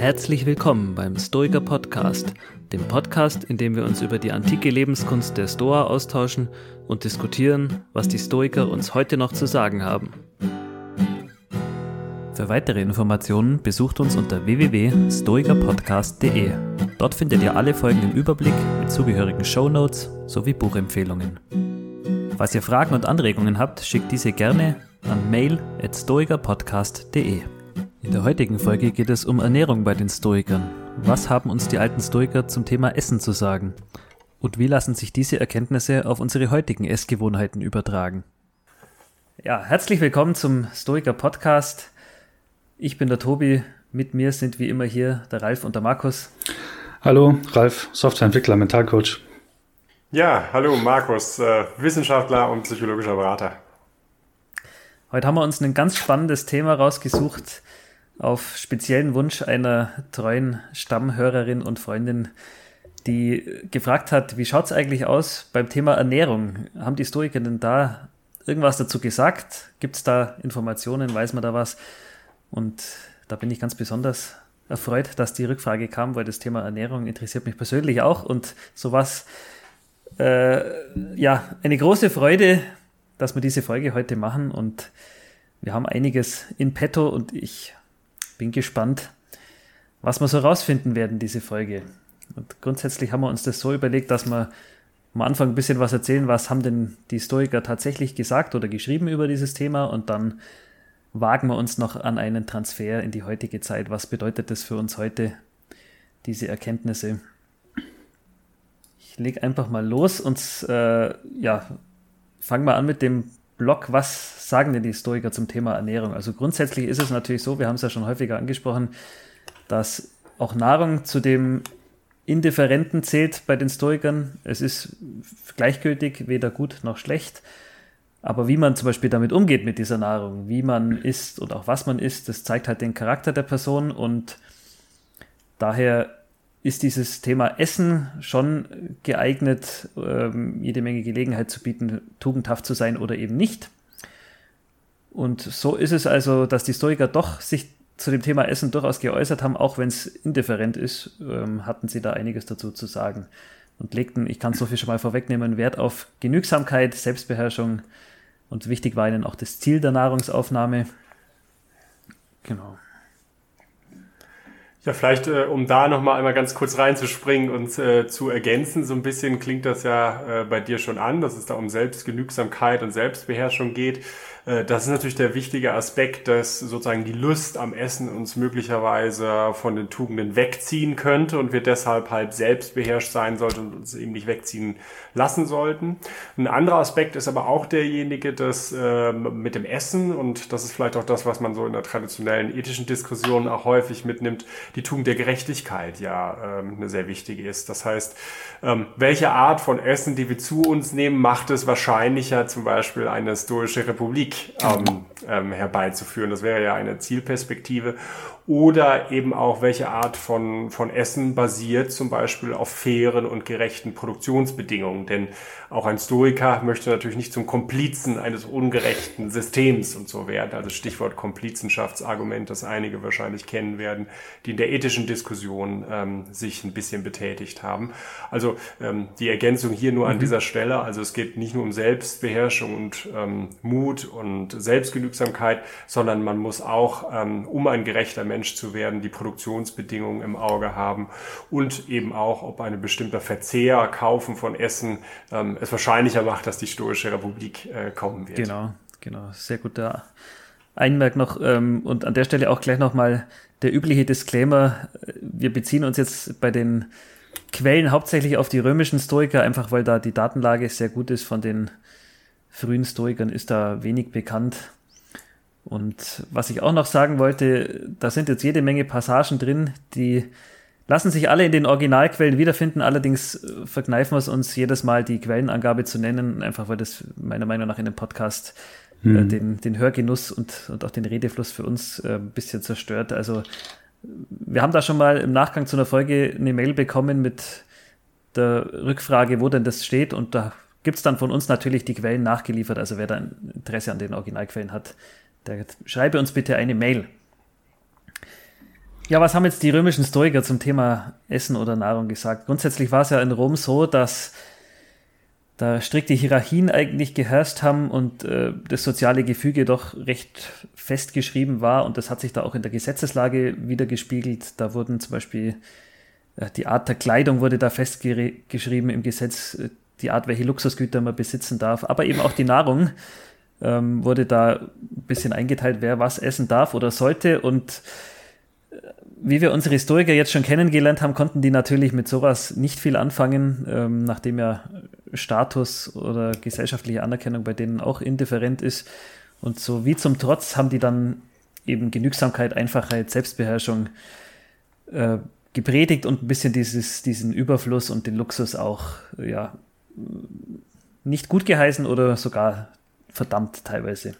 Herzlich willkommen beim Stoiker Podcast, dem Podcast, in dem wir uns über die antike Lebenskunst der Stoa austauschen und diskutieren, was die Stoiker uns heute noch zu sagen haben. Für weitere Informationen besucht uns unter www.stoikerpodcast.de. Dort findet ihr alle Folgen im Überblick mit zugehörigen Show Notes sowie Buchempfehlungen. Falls ihr Fragen und Anregungen habt, schickt diese gerne an mail@stoikerpodcast.de. In der heutigen Folge geht es um Ernährung bei den Stoikern. Was haben uns die alten Stoiker zum Thema Essen zu sagen? Und wie lassen sich diese Erkenntnisse auf unsere heutigen Essgewohnheiten übertragen? Ja, herzlich willkommen zum Stoiker Podcast. Ich bin der Tobi. Mit mir sind wie immer hier der Ralf und der Markus. Hallo, Ralf, Softwareentwickler, Mentalcoach. Ja, hallo Markus, äh, Wissenschaftler und psychologischer Berater. Heute haben wir uns ein ganz spannendes Thema rausgesucht, auf speziellen Wunsch einer treuen Stammhörerin und Freundin, die gefragt hat, wie schaut es eigentlich aus beim Thema Ernährung? Haben die Stoiker denn da irgendwas dazu gesagt? Gibt es da Informationen? Weiß man da was? Und da bin ich ganz besonders erfreut, dass die Rückfrage kam, weil das Thema Ernährung interessiert mich persönlich auch und sowas. Äh, ja, eine große Freude, dass wir diese Folge heute machen und wir haben einiges in petto und ich bin gespannt, was wir so rausfinden werden, diese Folge. Und grundsätzlich haben wir uns das so überlegt, dass wir am Anfang ein bisschen was erzählen, was haben denn die Stoiker tatsächlich gesagt oder geschrieben über dieses Thema und dann wagen wir uns noch an einen Transfer in die heutige Zeit. Was bedeutet das für uns heute, diese Erkenntnisse? Ich lege einfach mal los und äh, ja, fangen wir an mit dem Blog, was sagen denn die Stoiker zum Thema Ernährung? Also grundsätzlich ist es natürlich so, wir haben es ja schon häufiger angesprochen, dass auch Nahrung zu dem Indifferenten zählt bei den Stoikern. Es ist gleichgültig, weder gut noch schlecht. Aber wie man zum Beispiel damit umgeht mit dieser Nahrung, wie man isst und auch was man isst, das zeigt halt den Charakter der Person und daher ist dieses Thema Essen schon geeignet, ähm, jede Menge Gelegenheit zu bieten, tugendhaft zu sein oder eben nicht. Und so ist es also, dass die Stoiker doch sich zu dem Thema Essen durchaus geäußert haben, auch wenn es indifferent ist, ähm, hatten sie da einiges dazu zu sagen und legten, ich kann so viel schon mal vorwegnehmen, Wert auf Genügsamkeit, Selbstbeherrschung und wichtig war ihnen auch das Ziel der Nahrungsaufnahme. Genau. Ja, vielleicht, äh, um da nochmal einmal ganz kurz reinzuspringen und äh, zu ergänzen, so ein bisschen klingt das ja äh, bei dir schon an, dass es da um Selbstgenügsamkeit und Selbstbeherrschung geht. Äh, das ist natürlich der wichtige Aspekt, dass sozusagen die Lust am Essen uns möglicherweise von den Tugenden wegziehen könnte und wir deshalb halt selbstbeherrscht sein sollten und uns eben nicht wegziehen lassen sollten. Ein anderer Aspekt ist aber auch derjenige, dass äh, mit dem Essen, und das ist vielleicht auch das, was man so in der traditionellen ethischen Diskussion auch häufig mitnimmt, die Tugend der Gerechtigkeit ja ähm, eine sehr wichtige ist. Das heißt, ähm, welche Art von Essen, die wir zu uns nehmen, macht es wahrscheinlicher, zum Beispiel eine stoische Republik ähm, ähm, herbeizuführen. Das wäre ja eine Zielperspektive oder eben auch welche Art von, von Essen basiert zum Beispiel auf fairen und gerechten Produktionsbedingungen. Denn auch ein Stoiker möchte natürlich nicht zum Komplizen eines ungerechten Systems und so werden. Also Stichwort Komplizenschaftsargument, das einige wahrscheinlich kennen werden, die in der ethischen Diskussion ähm, sich ein bisschen betätigt haben. Also ähm, die Ergänzung hier nur an mhm. dieser Stelle. Also es geht nicht nur um Selbstbeherrschung und ähm, Mut und Selbstgenügsamkeit, sondern man muss auch, ähm, um ein gerechter Mensch zu werden, die Produktionsbedingungen im Auge haben und eben auch, ob ein bestimmter Verzehr, Kaufen von Essen ähm, es wahrscheinlicher macht, dass die Stoische Republik äh, kommen wird. Genau, genau. Sehr guter Einmerk noch ähm, und an der Stelle auch gleich nochmal der übliche Disclaimer. Wir beziehen uns jetzt bei den Quellen hauptsächlich auf die römischen Stoiker, einfach weil da die Datenlage sehr gut ist. Von den frühen Stoikern ist da wenig bekannt. Und was ich auch noch sagen wollte, da sind jetzt jede Menge Passagen drin, die lassen sich alle in den Originalquellen wiederfinden. Allerdings äh, verkneifen wir es uns jedes Mal, die Quellenangabe zu nennen, einfach weil das meiner Meinung nach in dem Podcast hm. äh, den, den Hörgenuss und, und auch den Redefluss für uns äh, ein bisschen zerstört. Also wir haben da schon mal im Nachgang zu einer Folge eine Mail bekommen mit der Rückfrage, wo denn das steht. Und da gibt es dann von uns natürlich die Quellen nachgeliefert. Also wer da Interesse an den Originalquellen hat, der schreibe uns bitte eine Mail. Ja, was haben jetzt die römischen Stoiker zum Thema Essen oder Nahrung gesagt? Grundsätzlich war es ja in Rom so, dass da strikte Hierarchien eigentlich geherrscht haben und äh, das soziale Gefüge doch recht festgeschrieben war und das hat sich da auch in der Gesetzeslage wieder gespiegelt. Da wurden zum Beispiel äh, die Art der Kleidung wurde da festgeschrieben im Gesetz, äh, die Art, welche Luxusgüter man besitzen darf, aber eben auch die Nahrung ähm, wurde da ein bisschen eingeteilt, wer was essen darf oder sollte und wie wir unsere Historiker jetzt schon kennengelernt haben, konnten die natürlich mit sowas nicht viel anfangen, ähm, nachdem ja Status oder gesellschaftliche Anerkennung bei denen auch indifferent ist. Und so wie zum Trotz haben die dann eben Genügsamkeit, Einfachheit, Selbstbeherrschung äh, gepredigt und ein bisschen dieses, diesen Überfluss und den Luxus auch ja, nicht gut geheißen oder sogar verdammt teilweise.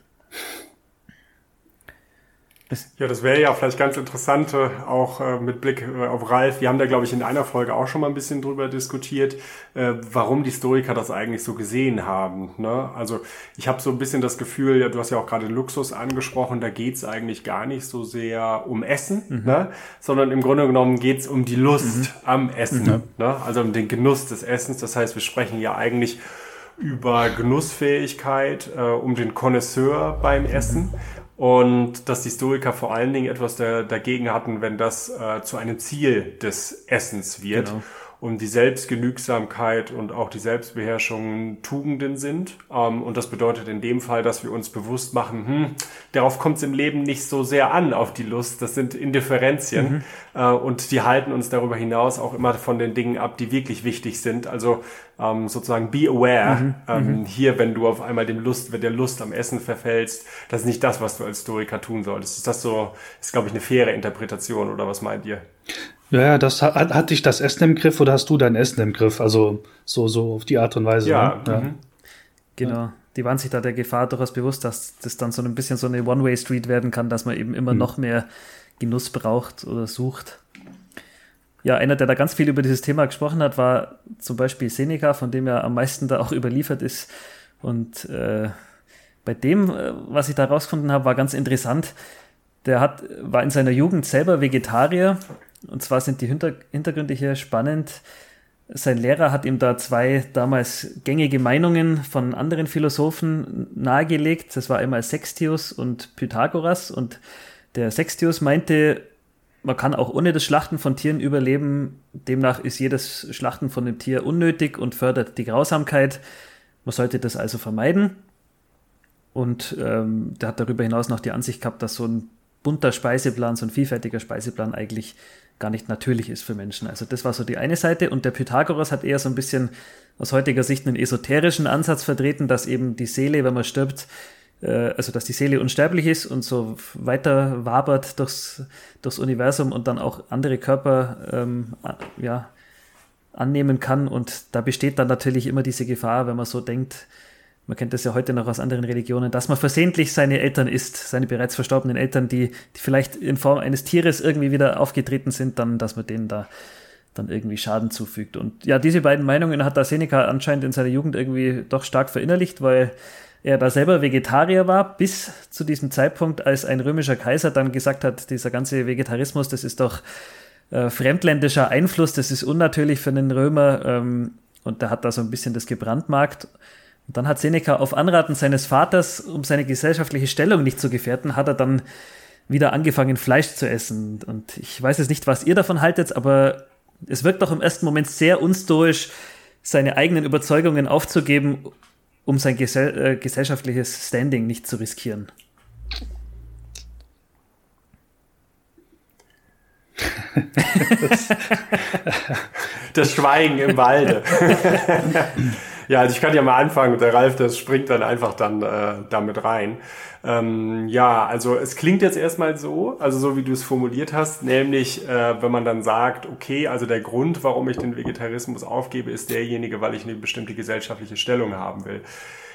Ja, das wäre ja vielleicht ganz interessant, auch äh, mit Blick äh, auf Ralf. Wir haben da, glaube ich, in einer Folge auch schon mal ein bisschen drüber diskutiert, äh, warum die Historiker das eigentlich so gesehen haben. Ne? Also ich habe so ein bisschen das Gefühl, ja, du hast ja auch gerade Luxus angesprochen, da geht's eigentlich gar nicht so sehr um Essen, mhm. ne? sondern im Grunde genommen geht's um die Lust mhm. am Essen, mhm. ne? also um den Genuss des Essens. Das heißt, wir sprechen ja eigentlich über Genussfähigkeit, äh, um den Connoisseur beim Essen und dass die Stoiker vor allen Dingen etwas da, dagegen hatten, wenn das äh, zu einem Ziel des Essens wird. Genau und die Selbstgenügsamkeit und auch die Selbstbeherrschung Tugenden sind. Ähm, und das bedeutet in dem Fall, dass wir uns bewusst machen, hm, darauf kommt es im Leben nicht so sehr an, auf die Lust. Das sind Indifferenzien. Mhm. Äh, und die halten uns darüber hinaus auch immer von den Dingen ab, die wirklich wichtig sind. Also ähm, sozusagen be aware. Mhm. Ähm, mhm. hier, wenn du auf einmal dem Lust, wenn der Lust am Essen verfällst, das ist nicht das, was du als Historiker tun solltest. Ist das so, ist glaube ich eine faire Interpretation oder was meint ihr? Ja, ja, das hat, hat dich das Essen im Griff oder hast du dein Essen im Griff? Also so, so auf die Art und Weise. Ja, ne? ja. Mhm. genau. Die waren sich da der Gefahr durchaus bewusst, dass das dann so ein bisschen so eine One-Way-Street werden kann, dass man eben immer mhm. noch mehr Genuss braucht oder sucht. Ja, einer, der da ganz viel über dieses Thema gesprochen hat, war zum Beispiel Seneca, von dem er am meisten da auch überliefert ist. Und äh, bei dem, äh, was ich da rausgefunden habe, war ganz interessant. Der hat, war in seiner Jugend selber Vegetarier und zwar sind die Hinter Hintergründe hier spannend. Sein Lehrer hat ihm da zwei damals gängige Meinungen von anderen Philosophen nahegelegt. Das war einmal Sextius und Pythagoras. Und der Sextius meinte, man kann auch ohne das Schlachten von Tieren überleben. Demnach ist jedes Schlachten von dem Tier unnötig und fördert die Grausamkeit. Man sollte das also vermeiden. Und ähm, der hat darüber hinaus noch die Ansicht gehabt, dass so ein bunter Speiseplan, so ein vielfältiger Speiseplan eigentlich gar nicht natürlich ist für Menschen. Also das war so die eine Seite und der Pythagoras hat eher so ein bisschen aus heutiger Sicht einen esoterischen Ansatz vertreten, dass eben die Seele, wenn man stirbt, äh, also dass die Seele unsterblich ist und so weiter wabert durchs, durchs Universum und dann auch andere Körper ähm, ja, annehmen kann. Und da besteht dann natürlich immer diese Gefahr, wenn man so denkt, man kennt das ja heute noch aus anderen Religionen, dass man versehentlich seine Eltern isst, seine bereits verstorbenen Eltern, die, die vielleicht in Form eines Tieres irgendwie wieder aufgetreten sind, dann, dass man denen da dann irgendwie Schaden zufügt. Und ja, diese beiden Meinungen hat da Seneca anscheinend in seiner Jugend irgendwie doch stark verinnerlicht, weil er da selber Vegetarier war, bis zu diesem Zeitpunkt, als ein römischer Kaiser dann gesagt hat, dieser ganze Vegetarismus, das ist doch äh, fremdländischer Einfluss, das ist unnatürlich für einen Römer. Ähm, und der hat da so ein bisschen das gebrandmarkt. Und dann hat Seneca auf Anraten seines Vaters, um seine gesellschaftliche Stellung nicht zu gefährden, hat er dann wieder angefangen, Fleisch zu essen. Und ich weiß jetzt nicht, was ihr davon haltet, aber es wirkt doch im ersten Moment sehr unstoisch, seine eigenen Überzeugungen aufzugeben, um sein gesell äh, gesellschaftliches Standing nicht zu riskieren. das, das Schweigen im Walde. Ja, also ich kann ja mal anfangen. Der Ralf, das springt dann einfach dann äh, damit rein. Ähm, ja, also es klingt jetzt erstmal so, also so wie du es formuliert hast, nämlich äh, wenn man dann sagt, okay, also der Grund, warum ich den Vegetarismus aufgebe, ist derjenige, weil ich eine bestimmte gesellschaftliche Stellung haben will.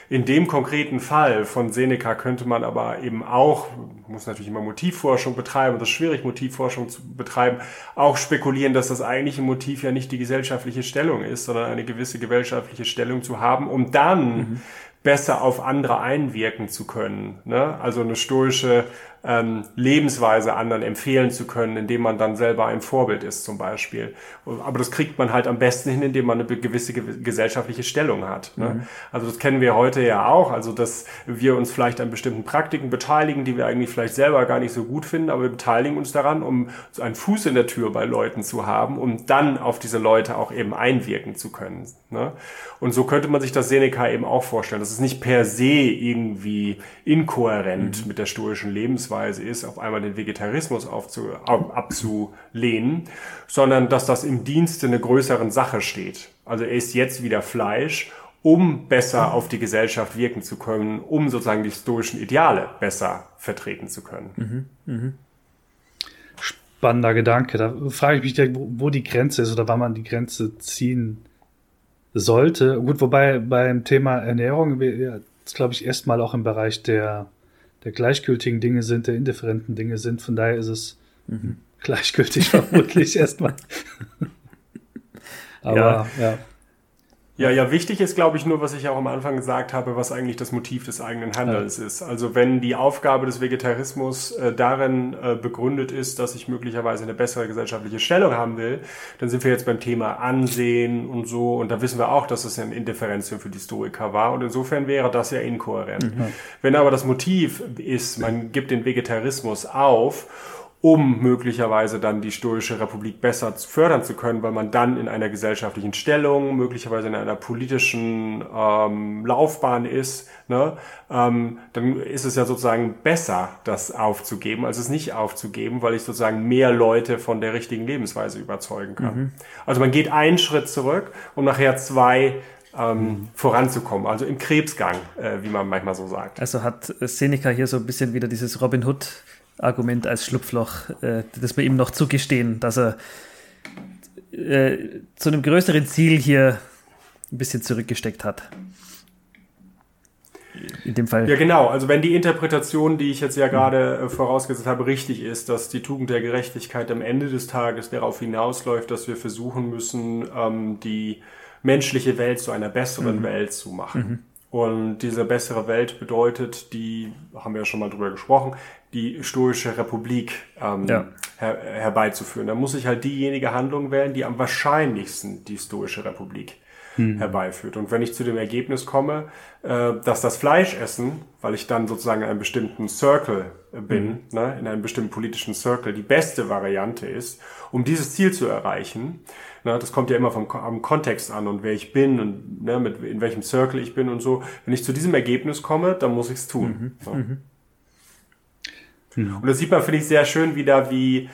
In dem konkreten Fall von Seneca könnte man aber eben auch, muss natürlich immer Motivforschung betreiben, das ist schwierig, Motivforschung zu betreiben, auch spekulieren, dass das eigentliche Motiv ja nicht die gesellschaftliche Stellung ist, sondern eine gewisse gesellschaftliche Stellung zu haben, um dann mhm besser auf andere einwirken zu können. Ne? Also eine stoische ähm, Lebensweise anderen empfehlen zu können, indem man dann selber ein Vorbild ist zum Beispiel. Aber das kriegt man halt am besten hin, indem man eine gewisse gesellschaftliche Stellung hat. Ne? Mhm. Also das kennen wir heute ja auch, also dass wir uns vielleicht an bestimmten Praktiken beteiligen, die wir eigentlich vielleicht selber gar nicht so gut finden, aber wir beteiligen uns daran, um so einen Fuß in der Tür bei Leuten zu haben, um dann auf diese Leute auch eben einwirken zu können. Ne? Und so könnte man sich das Seneca eben auch vorstellen. Das ist nicht per se irgendwie inkohärent mhm. mit der stoischen Lebensweise ist, auf einmal den Vegetarismus aufzu, abzulehnen, sondern dass das im Dienste einer größeren Sache steht. Also er ist jetzt wieder Fleisch, um besser auf die Gesellschaft wirken zu können, um sozusagen die stoischen Ideale besser vertreten zu können. Mhm. Mhm. Spannender Gedanke. Da frage ich mich, wo die Grenze ist oder wann man die Grenze ziehen sollte. Gut, wobei beim Thema Ernährung wir glaube ich, erstmal auch im Bereich der, der gleichgültigen Dinge sind, der indifferenten Dinge sind. Von daher ist es mhm. gleichgültig vermutlich erstmal. Aber ja. ja. Ja, ja, wichtig ist, glaube ich, nur, was ich auch am Anfang gesagt habe, was eigentlich das Motiv des eigenen Handelns ja. ist. Also wenn die Aufgabe des Vegetarismus äh, darin äh, begründet ist, dass ich möglicherweise eine bessere gesellschaftliche Stellung haben will, dann sind wir jetzt beim Thema Ansehen und so. Und da wissen wir auch, dass es ein Indifferenzium für die Stoiker war. Und insofern wäre das ja inkohärent. Mhm. Wenn aber das Motiv ist, man gibt den Vegetarismus auf um möglicherweise dann die stoische Republik besser fördern zu können, weil man dann in einer gesellschaftlichen Stellung, möglicherweise in einer politischen ähm, Laufbahn ist, ne, ähm, dann ist es ja sozusagen besser, das aufzugeben, als es nicht aufzugeben, weil ich sozusagen mehr Leute von der richtigen Lebensweise überzeugen kann. Mhm. Also man geht einen Schritt zurück, um nachher zwei ähm, mhm. voranzukommen, also im Krebsgang, äh, wie man manchmal so sagt. Also hat Seneca hier so ein bisschen wieder dieses Robin Hood Argument als Schlupfloch, äh, das wir ihm noch zugestehen, dass er äh, zu einem größeren Ziel hier ein bisschen zurückgesteckt hat. In dem Fall. Ja, genau. Also wenn die Interpretation, die ich jetzt ja gerade äh, vorausgesetzt habe, richtig ist, dass die Tugend der Gerechtigkeit am Ende des Tages darauf hinausläuft, dass wir versuchen müssen, ähm, die menschliche Welt zu einer besseren mhm. Welt zu machen. Mhm. Und diese bessere Welt bedeutet, die haben wir ja schon mal drüber gesprochen, die stoische Republik ähm, ja. her herbeizuführen. Da muss ich halt diejenige Handlung wählen, die am wahrscheinlichsten die stoische Republik hm. herbeiführt. Und wenn ich zu dem Ergebnis komme, äh, dass das Fleischessen, weil ich dann sozusagen in einem bestimmten Circle bin, hm. ne, in einem bestimmten politischen Circle, die beste Variante ist, um dieses Ziel zu erreichen, ne, das kommt ja immer vom am Kontext an und wer ich bin und ne, mit, in welchem Circle ich bin und so. Wenn ich zu diesem Ergebnis komme, dann muss ich es tun. Mhm. So. Mhm. Mhm. Und das sieht man, finde ich, sehr schön wieder, wie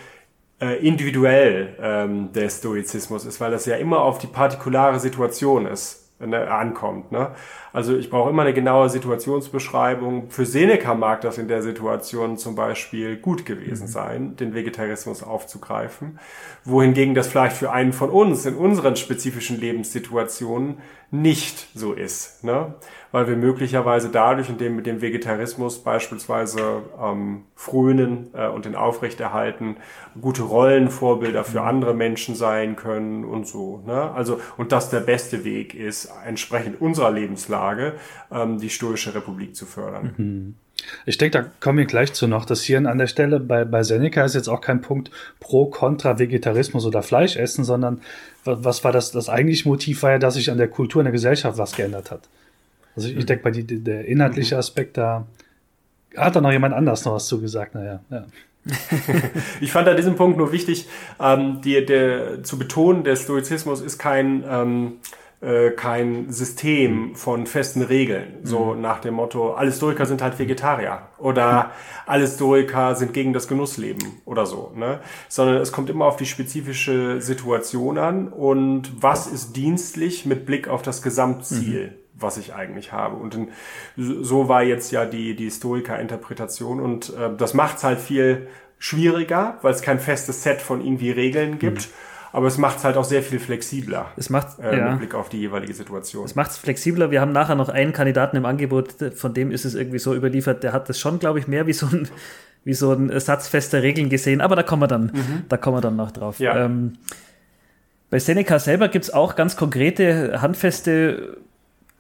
äh, individuell ähm, der Stoizismus ist, weil das ja immer auf die partikulare Situation ist, ne, ankommt. Ne? Also ich brauche immer eine genaue Situationsbeschreibung. Für Seneca mag das in der Situation zum Beispiel gut gewesen mhm. sein, den Vegetarismus aufzugreifen, wohingegen das vielleicht für einen von uns in unseren spezifischen Lebenssituationen nicht so ist. Ne? Weil wir möglicherweise dadurch, indem mit dem Vegetarismus beispielsweise ähm, frönen äh, und den aufrechterhalten, gute Rollenvorbilder für andere Menschen sein können und so. Ne? Also und das der beste Weg ist, entsprechend unserer Lebenslage ähm, die stoische Republik zu fördern. Mhm. Ich denke, da kommen wir gleich zu noch. Das hier an der Stelle bei, bei Seneca ist jetzt auch kein Punkt pro kontra Vegetarismus oder Fleischessen, sondern was war das? Das eigentliche Motiv war ja, dass sich an der Kultur in der Gesellschaft was geändert hat. Also ich, ich denke, bei die, der inhaltliche Aspekt, da hat da noch jemand anders noch was zugesagt. Naja, ja. ich fand an diesem Punkt nur wichtig, ähm, die, der, zu betonen, der Stoizismus ist kein, ähm, äh, kein System von festen Regeln. So mhm. nach dem Motto, alle Stoiker sind halt Vegetarier oder alle Stoiker sind gegen das Genussleben oder so. Ne? Sondern es kommt immer auf die spezifische Situation an und was ist dienstlich mit Blick auf das Gesamtziel. Mhm was ich eigentlich habe. Und in, so war jetzt ja die, die Historiker-Interpretation und äh, das macht es halt viel schwieriger, weil es kein festes Set von irgendwie Regeln gibt. Mhm. Aber es macht es halt auch sehr viel flexibler. Es macht äh, ja. mit Blick auf die jeweilige Situation. Es macht es flexibler. Wir haben nachher noch einen Kandidaten im Angebot, von dem ist es irgendwie so überliefert. Der hat das schon, glaube ich, mehr wie so ein wie so ein Satz fester Regeln gesehen. Aber da kommen wir dann, mhm. da kommen wir dann noch drauf. Ja. Ähm, bei Seneca selber gibt es auch ganz konkrete, handfeste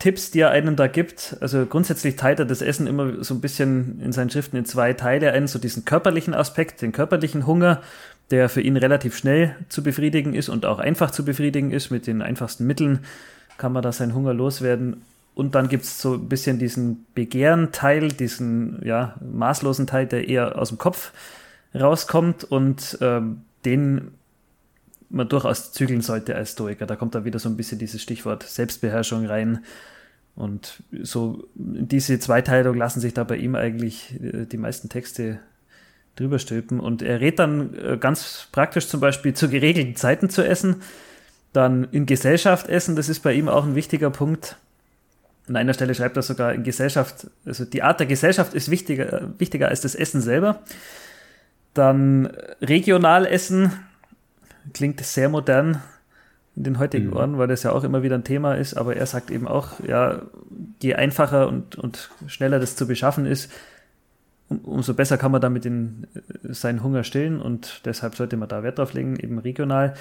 Tipps, die er einem da gibt. Also grundsätzlich teilt er das Essen immer so ein bisschen in seinen Schriften in zwei Teile ein. So diesen körperlichen Aspekt, den körperlichen Hunger, der für ihn relativ schnell zu befriedigen ist und auch einfach zu befriedigen ist. Mit den einfachsten Mitteln kann man da seinen Hunger loswerden. Und dann gibt es so ein bisschen diesen Begehren-Teil, diesen ja, maßlosen Teil, der eher aus dem Kopf rauskommt und ähm, den man durchaus zügeln sollte als Stoiker. Da kommt da wieder so ein bisschen dieses Stichwort Selbstbeherrschung rein. Und so diese Zweiteilung lassen sich da bei ihm eigentlich äh, die meisten Texte drüber stülpen. Und er rät dann äh, ganz praktisch zum Beispiel zu geregelten Zeiten zu essen. Dann in Gesellschaft essen, das ist bei ihm auch ein wichtiger Punkt. An einer Stelle schreibt er sogar in Gesellschaft, also die Art der Gesellschaft ist wichtiger, wichtiger als das Essen selber. Dann regional essen, klingt sehr modern in den heutigen mhm. Ohren, weil das ja auch immer wieder ein Thema ist, aber er sagt eben auch, ja, je einfacher und, und schneller das zu beschaffen ist, um, umso besser kann man damit den, äh, seinen Hunger stillen und deshalb sollte man da Wert drauf legen, eben regional.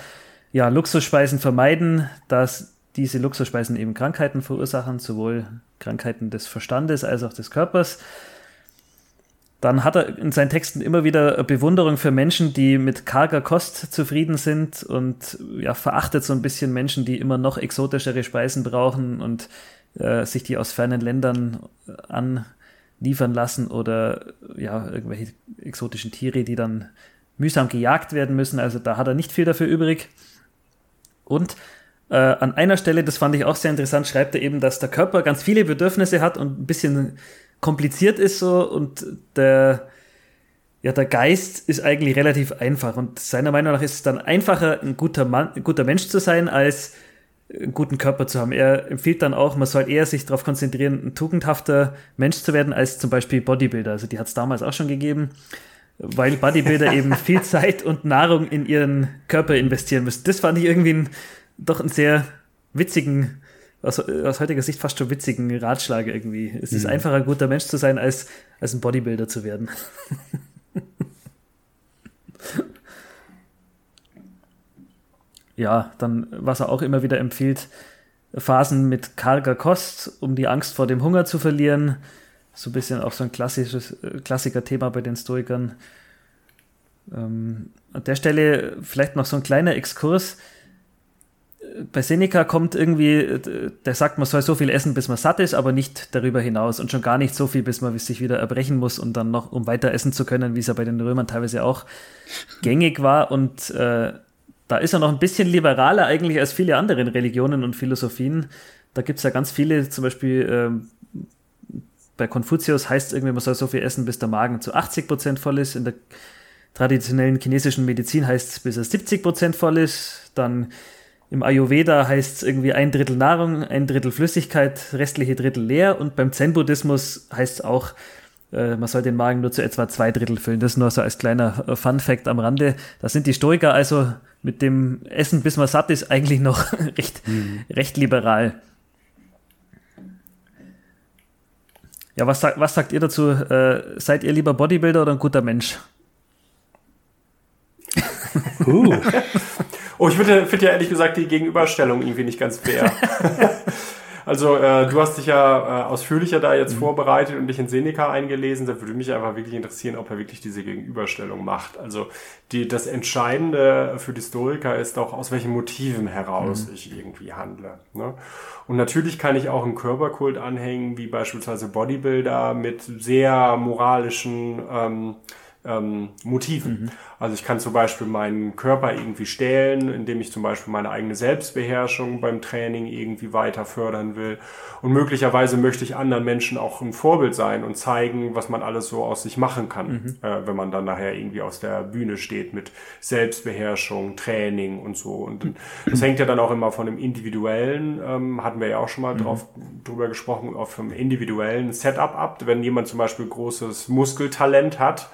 Ja, Luxusspeisen vermeiden, dass diese Luxusspeisen eben Krankheiten verursachen, sowohl Krankheiten des Verstandes als auch des Körpers. Dann hat er in seinen Texten immer wieder Bewunderung für Menschen, die mit karger Kost zufrieden sind und ja, verachtet so ein bisschen Menschen, die immer noch exotischere Speisen brauchen und äh, sich die aus fernen Ländern anliefern lassen oder ja, irgendwelche exotischen Tiere, die dann mühsam gejagt werden müssen. Also da hat er nicht viel dafür übrig. Und äh, an einer Stelle, das fand ich auch sehr interessant, schreibt er eben, dass der Körper ganz viele Bedürfnisse hat und ein bisschen kompliziert ist so und der, ja, der Geist ist eigentlich relativ einfach und seiner Meinung nach ist es dann einfacher, ein guter Mann, ein guter Mensch zu sein, als einen guten Körper zu haben. Er empfiehlt dann auch, man soll eher sich darauf konzentrieren, ein tugendhafter Mensch zu werden, als zum Beispiel Bodybuilder. Also die hat es damals auch schon gegeben, weil Bodybuilder eben viel Zeit und Nahrung in ihren Körper investieren müssen. Das fand ich irgendwie ein, doch einen sehr witzigen aus, aus heutiger Sicht fast schon witzigen Ratschlag irgendwie. Es ist mhm. einfacher, ein guter Mensch zu sein, als, als ein Bodybuilder zu werden. ja, dann, was er auch immer wieder empfiehlt, Phasen mit karger Kost, um die Angst vor dem Hunger zu verlieren. So ein bisschen auch so ein klassisches Klassiker-Thema bei den Stoikern. Ähm, an der Stelle vielleicht noch so ein kleiner Exkurs bei Seneca kommt irgendwie, der sagt, man soll so viel essen, bis man satt ist, aber nicht darüber hinaus und schon gar nicht so viel, bis man sich wieder erbrechen muss und dann noch, um weiter essen zu können, wie es ja bei den Römern teilweise auch gängig war. Und äh, da ist er noch ein bisschen liberaler eigentlich als viele andere Religionen und Philosophien. Da gibt es ja ganz viele, zum Beispiel äh, bei Konfuzius heißt es irgendwie, man soll so viel essen, bis der Magen zu 80 Prozent voll ist. In der traditionellen chinesischen Medizin heißt es, bis er 70 Prozent voll ist. Dann im Ayurveda heißt es irgendwie ein Drittel Nahrung, ein Drittel Flüssigkeit, restliche Drittel leer. Und beim Zen-Buddhismus heißt es auch, äh, man soll den Magen nur zu etwa zwei Drittel füllen. Das nur so als kleiner äh, Fun-Fact am Rande. Da sind die Stoiker also mit dem Essen, bis man satt ist, eigentlich noch recht, mhm. recht liberal. Ja, was, was sagt ihr dazu? Äh, seid ihr lieber Bodybuilder oder ein guter Mensch? Uh. Oh, ich finde find ja ehrlich gesagt die Gegenüberstellung irgendwie nicht ganz fair. also äh, du hast dich ja äh, ausführlicher da jetzt mhm. vorbereitet und dich in Seneca eingelesen. Da würde mich einfach wirklich interessieren, ob er wirklich diese Gegenüberstellung macht. Also die, das Entscheidende für die Historiker ist auch, aus welchen Motiven heraus mhm. ich irgendwie handle. Ne? Und natürlich kann ich auch einen Körperkult anhängen, wie beispielsweise Bodybuilder mit sehr moralischen ähm, ähm, Motiven. Mhm. Also ich kann zum Beispiel meinen Körper irgendwie stählen, indem ich zum Beispiel meine eigene Selbstbeherrschung beim Training irgendwie weiter fördern will. Und möglicherweise möchte ich anderen Menschen auch ein Vorbild sein und zeigen, was man alles so aus sich machen kann, mhm. äh, wenn man dann nachher irgendwie aus der Bühne steht mit Selbstbeherrschung, Training und so. Und mhm. das hängt ja dann auch immer von dem individuellen, ähm, hatten wir ja auch schon mal mhm. drauf, drüber gesprochen, auf dem individuellen Setup ab. Wenn jemand zum Beispiel großes Muskeltalent hat,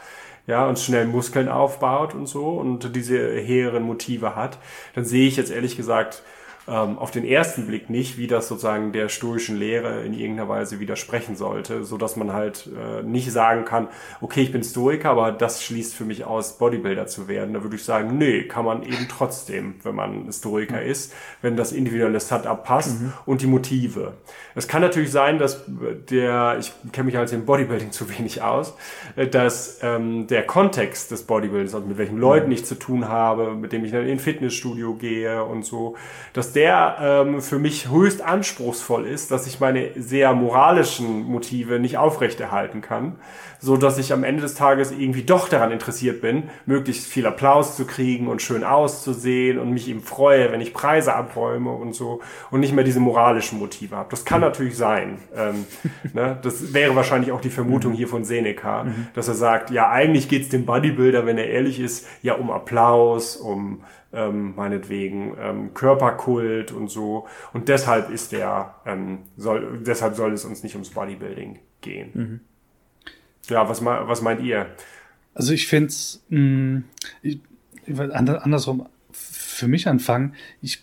ja, und schnell Muskeln aufbaut und so und diese hehren Motive hat, dann sehe ich jetzt ehrlich gesagt ähm, auf den ersten Blick nicht, wie das sozusagen der stoischen Lehre in irgendeiner Weise widersprechen sollte, so dass man halt äh, nicht sagen kann, okay, ich bin Stoiker, aber das schließt für mich aus, Bodybuilder zu werden. Da würde ich sagen, nee, kann man eben trotzdem, wenn man Stoiker mhm. ist, wenn das individuelle Setup passt mhm. und die Motive. Es kann natürlich sein, dass der, ich kenne mich als im Bodybuilding zu wenig aus, äh, dass ähm, der Kontext des Bodybuildings, also mit welchen Leuten mhm. ich zu tun habe, mit dem ich dann in ein Fitnessstudio gehe und so, dass der ähm, für mich höchst anspruchsvoll ist, dass ich meine sehr moralischen Motive nicht aufrechterhalten kann, so dass ich am Ende des Tages irgendwie doch daran interessiert bin, möglichst viel Applaus zu kriegen und schön auszusehen und mich eben freue, wenn ich Preise abräume und so und nicht mehr diese moralischen Motive habe. Das kann natürlich sein. Ähm, ne? Das wäre wahrscheinlich auch die Vermutung hier von Seneca, mhm. dass er sagt, ja, eigentlich geht's dem Bodybuilder, wenn er ehrlich ist, ja um Applaus, um ähm, meinetwegen ähm, Körperkult und so. Und deshalb ist der, ähm, soll, deshalb soll es uns nicht ums Bodybuilding gehen. Mhm. Ja, was, was meint ihr? Also ich finde es, ich, ich andersrum für mich anfangen. Ich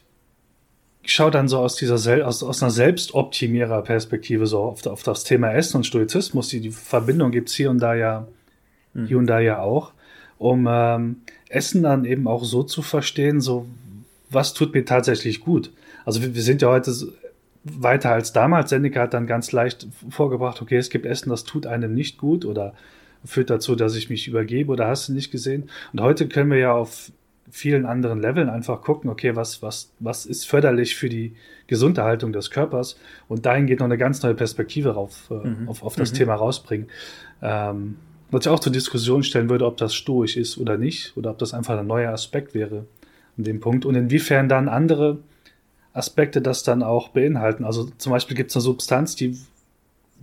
schaue dann so aus dieser Sel aus, aus einer Selbstoptimierer-Perspektive so auf, auf, das Thema Essen und Stoizismus. Die, die Verbindung gibt's hier und da ja, mhm. hier und da ja auch, um ähm, Essen dann eben auch so zu verstehen, so was tut mir tatsächlich gut. Also wir, wir sind ja heute weiter als damals. Seneca hat dann ganz leicht vorgebracht, okay, es gibt Essen, das tut einem nicht gut oder führt dazu, dass ich mich übergebe oder hast du nicht gesehen. Und heute können wir ja auf vielen anderen Leveln einfach gucken, okay, was, was, was ist förderlich für die Gesunderhaltung des Körpers und dahin geht noch eine ganz neue Perspektive rauf, äh, mhm. auf, auf das mhm. Thema rausbringen. Ähm, was ich auch zur Diskussion stellen würde, ob das stoisch ist oder nicht, oder ob das einfach ein neuer Aspekt wäre an dem Punkt und inwiefern dann andere Aspekte das dann auch beinhalten. Also zum Beispiel gibt es eine Substanz, die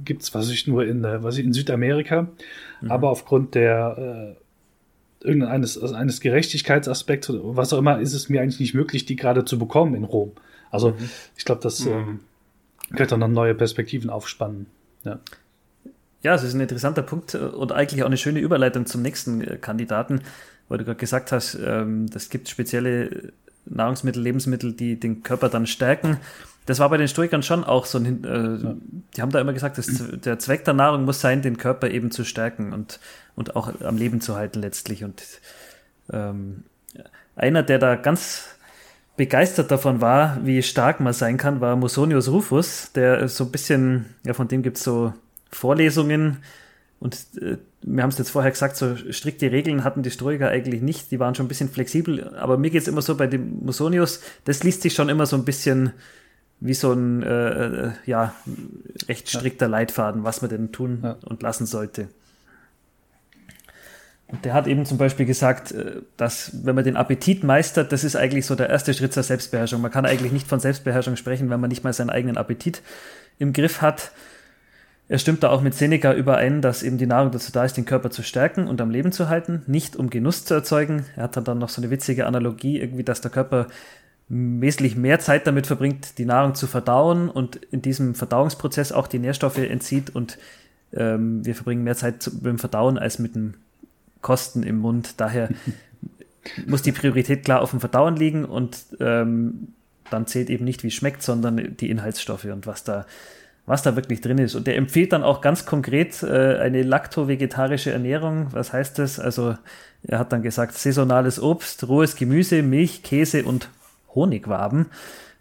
gibt es, was ich nur in, äh, was ich in Südamerika, mhm. aber aufgrund der äh, irgendeines also eines Gerechtigkeitsaspekts oder was auch immer, ist es mir eigentlich nicht möglich, die gerade zu bekommen in Rom. Also mhm. ich glaube, das mhm. ähm, könnte dann neue Perspektiven aufspannen. Ja. Ja, es ist ein interessanter Punkt und eigentlich auch eine schöne Überleitung zum nächsten äh, Kandidaten, weil du gerade gesagt hast, ähm, das gibt spezielle Nahrungsmittel, Lebensmittel, die den Körper dann stärken. Das war bei den Stoikern schon auch so ein, äh, ja. die haben da immer gesagt, dass der Zweck der Nahrung muss sein, den Körper eben zu stärken und, und auch am Leben zu halten letztlich. Und ähm, einer, der da ganz begeistert davon war, wie stark man sein kann, war Musonius Rufus, der so ein bisschen, ja, von dem gibt es so Vorlesungen und äh, wir haben es jetzt vorher gesagt, so strikte Regeln hatten die Stoiker eigentlich nicht, die waren schon ein bisschen flexibel, aber mir geht es immer so bei dem Musonius, das liest sich schon immer so ein bisschen wie so ein äh, äh, ja, recht strikter. Leitfaden, was man denn tun ja. und lassen sollte. Und der hat eben zum Beispiel gesagt, äh, dass wenn man den Appetit meistert, das ist eigentlich so der erste Schritt zur Selbstbeherrschung. Man kann eigentlich nicht von Selbstbeherrschung sprechen, wenn man nicht mal seinen eigenen Appetit im Griff hat. Er stimmt da auch mit Seneca überein, dass eben die Nahrung dazu da ist, den Körper zu stärken und am Leben zu halten, nicht um Genuss zu erzeugen. Er hat dann noch so eine witzige Analogie, irgendwie, dass der Körper wesentlich mehr Zeit damit verbringt, die Nahrung zu verdauen und in diesem Verdauungsprozess auch die Nährstoffe entzieht und ähm, wir verbringen mehr Zeit zu, beim Verdauen als mit dem Kosten im Mund. Daher muss die Priorität klar auf dem Verdauen liegen und ähm, dann zählt eben nicht, wie es schmeckt, sondern die Inhaltsstoffe und was da was da wirklich drin ist. Und der empfiehlt dann auch ganz konkret äh, eine lakto-vegetarische Ernährung. Was heißt das? Also er hat dann gesagt, saisonales Obst, rohes Gemüse, Milch, Käse und Honigwaben.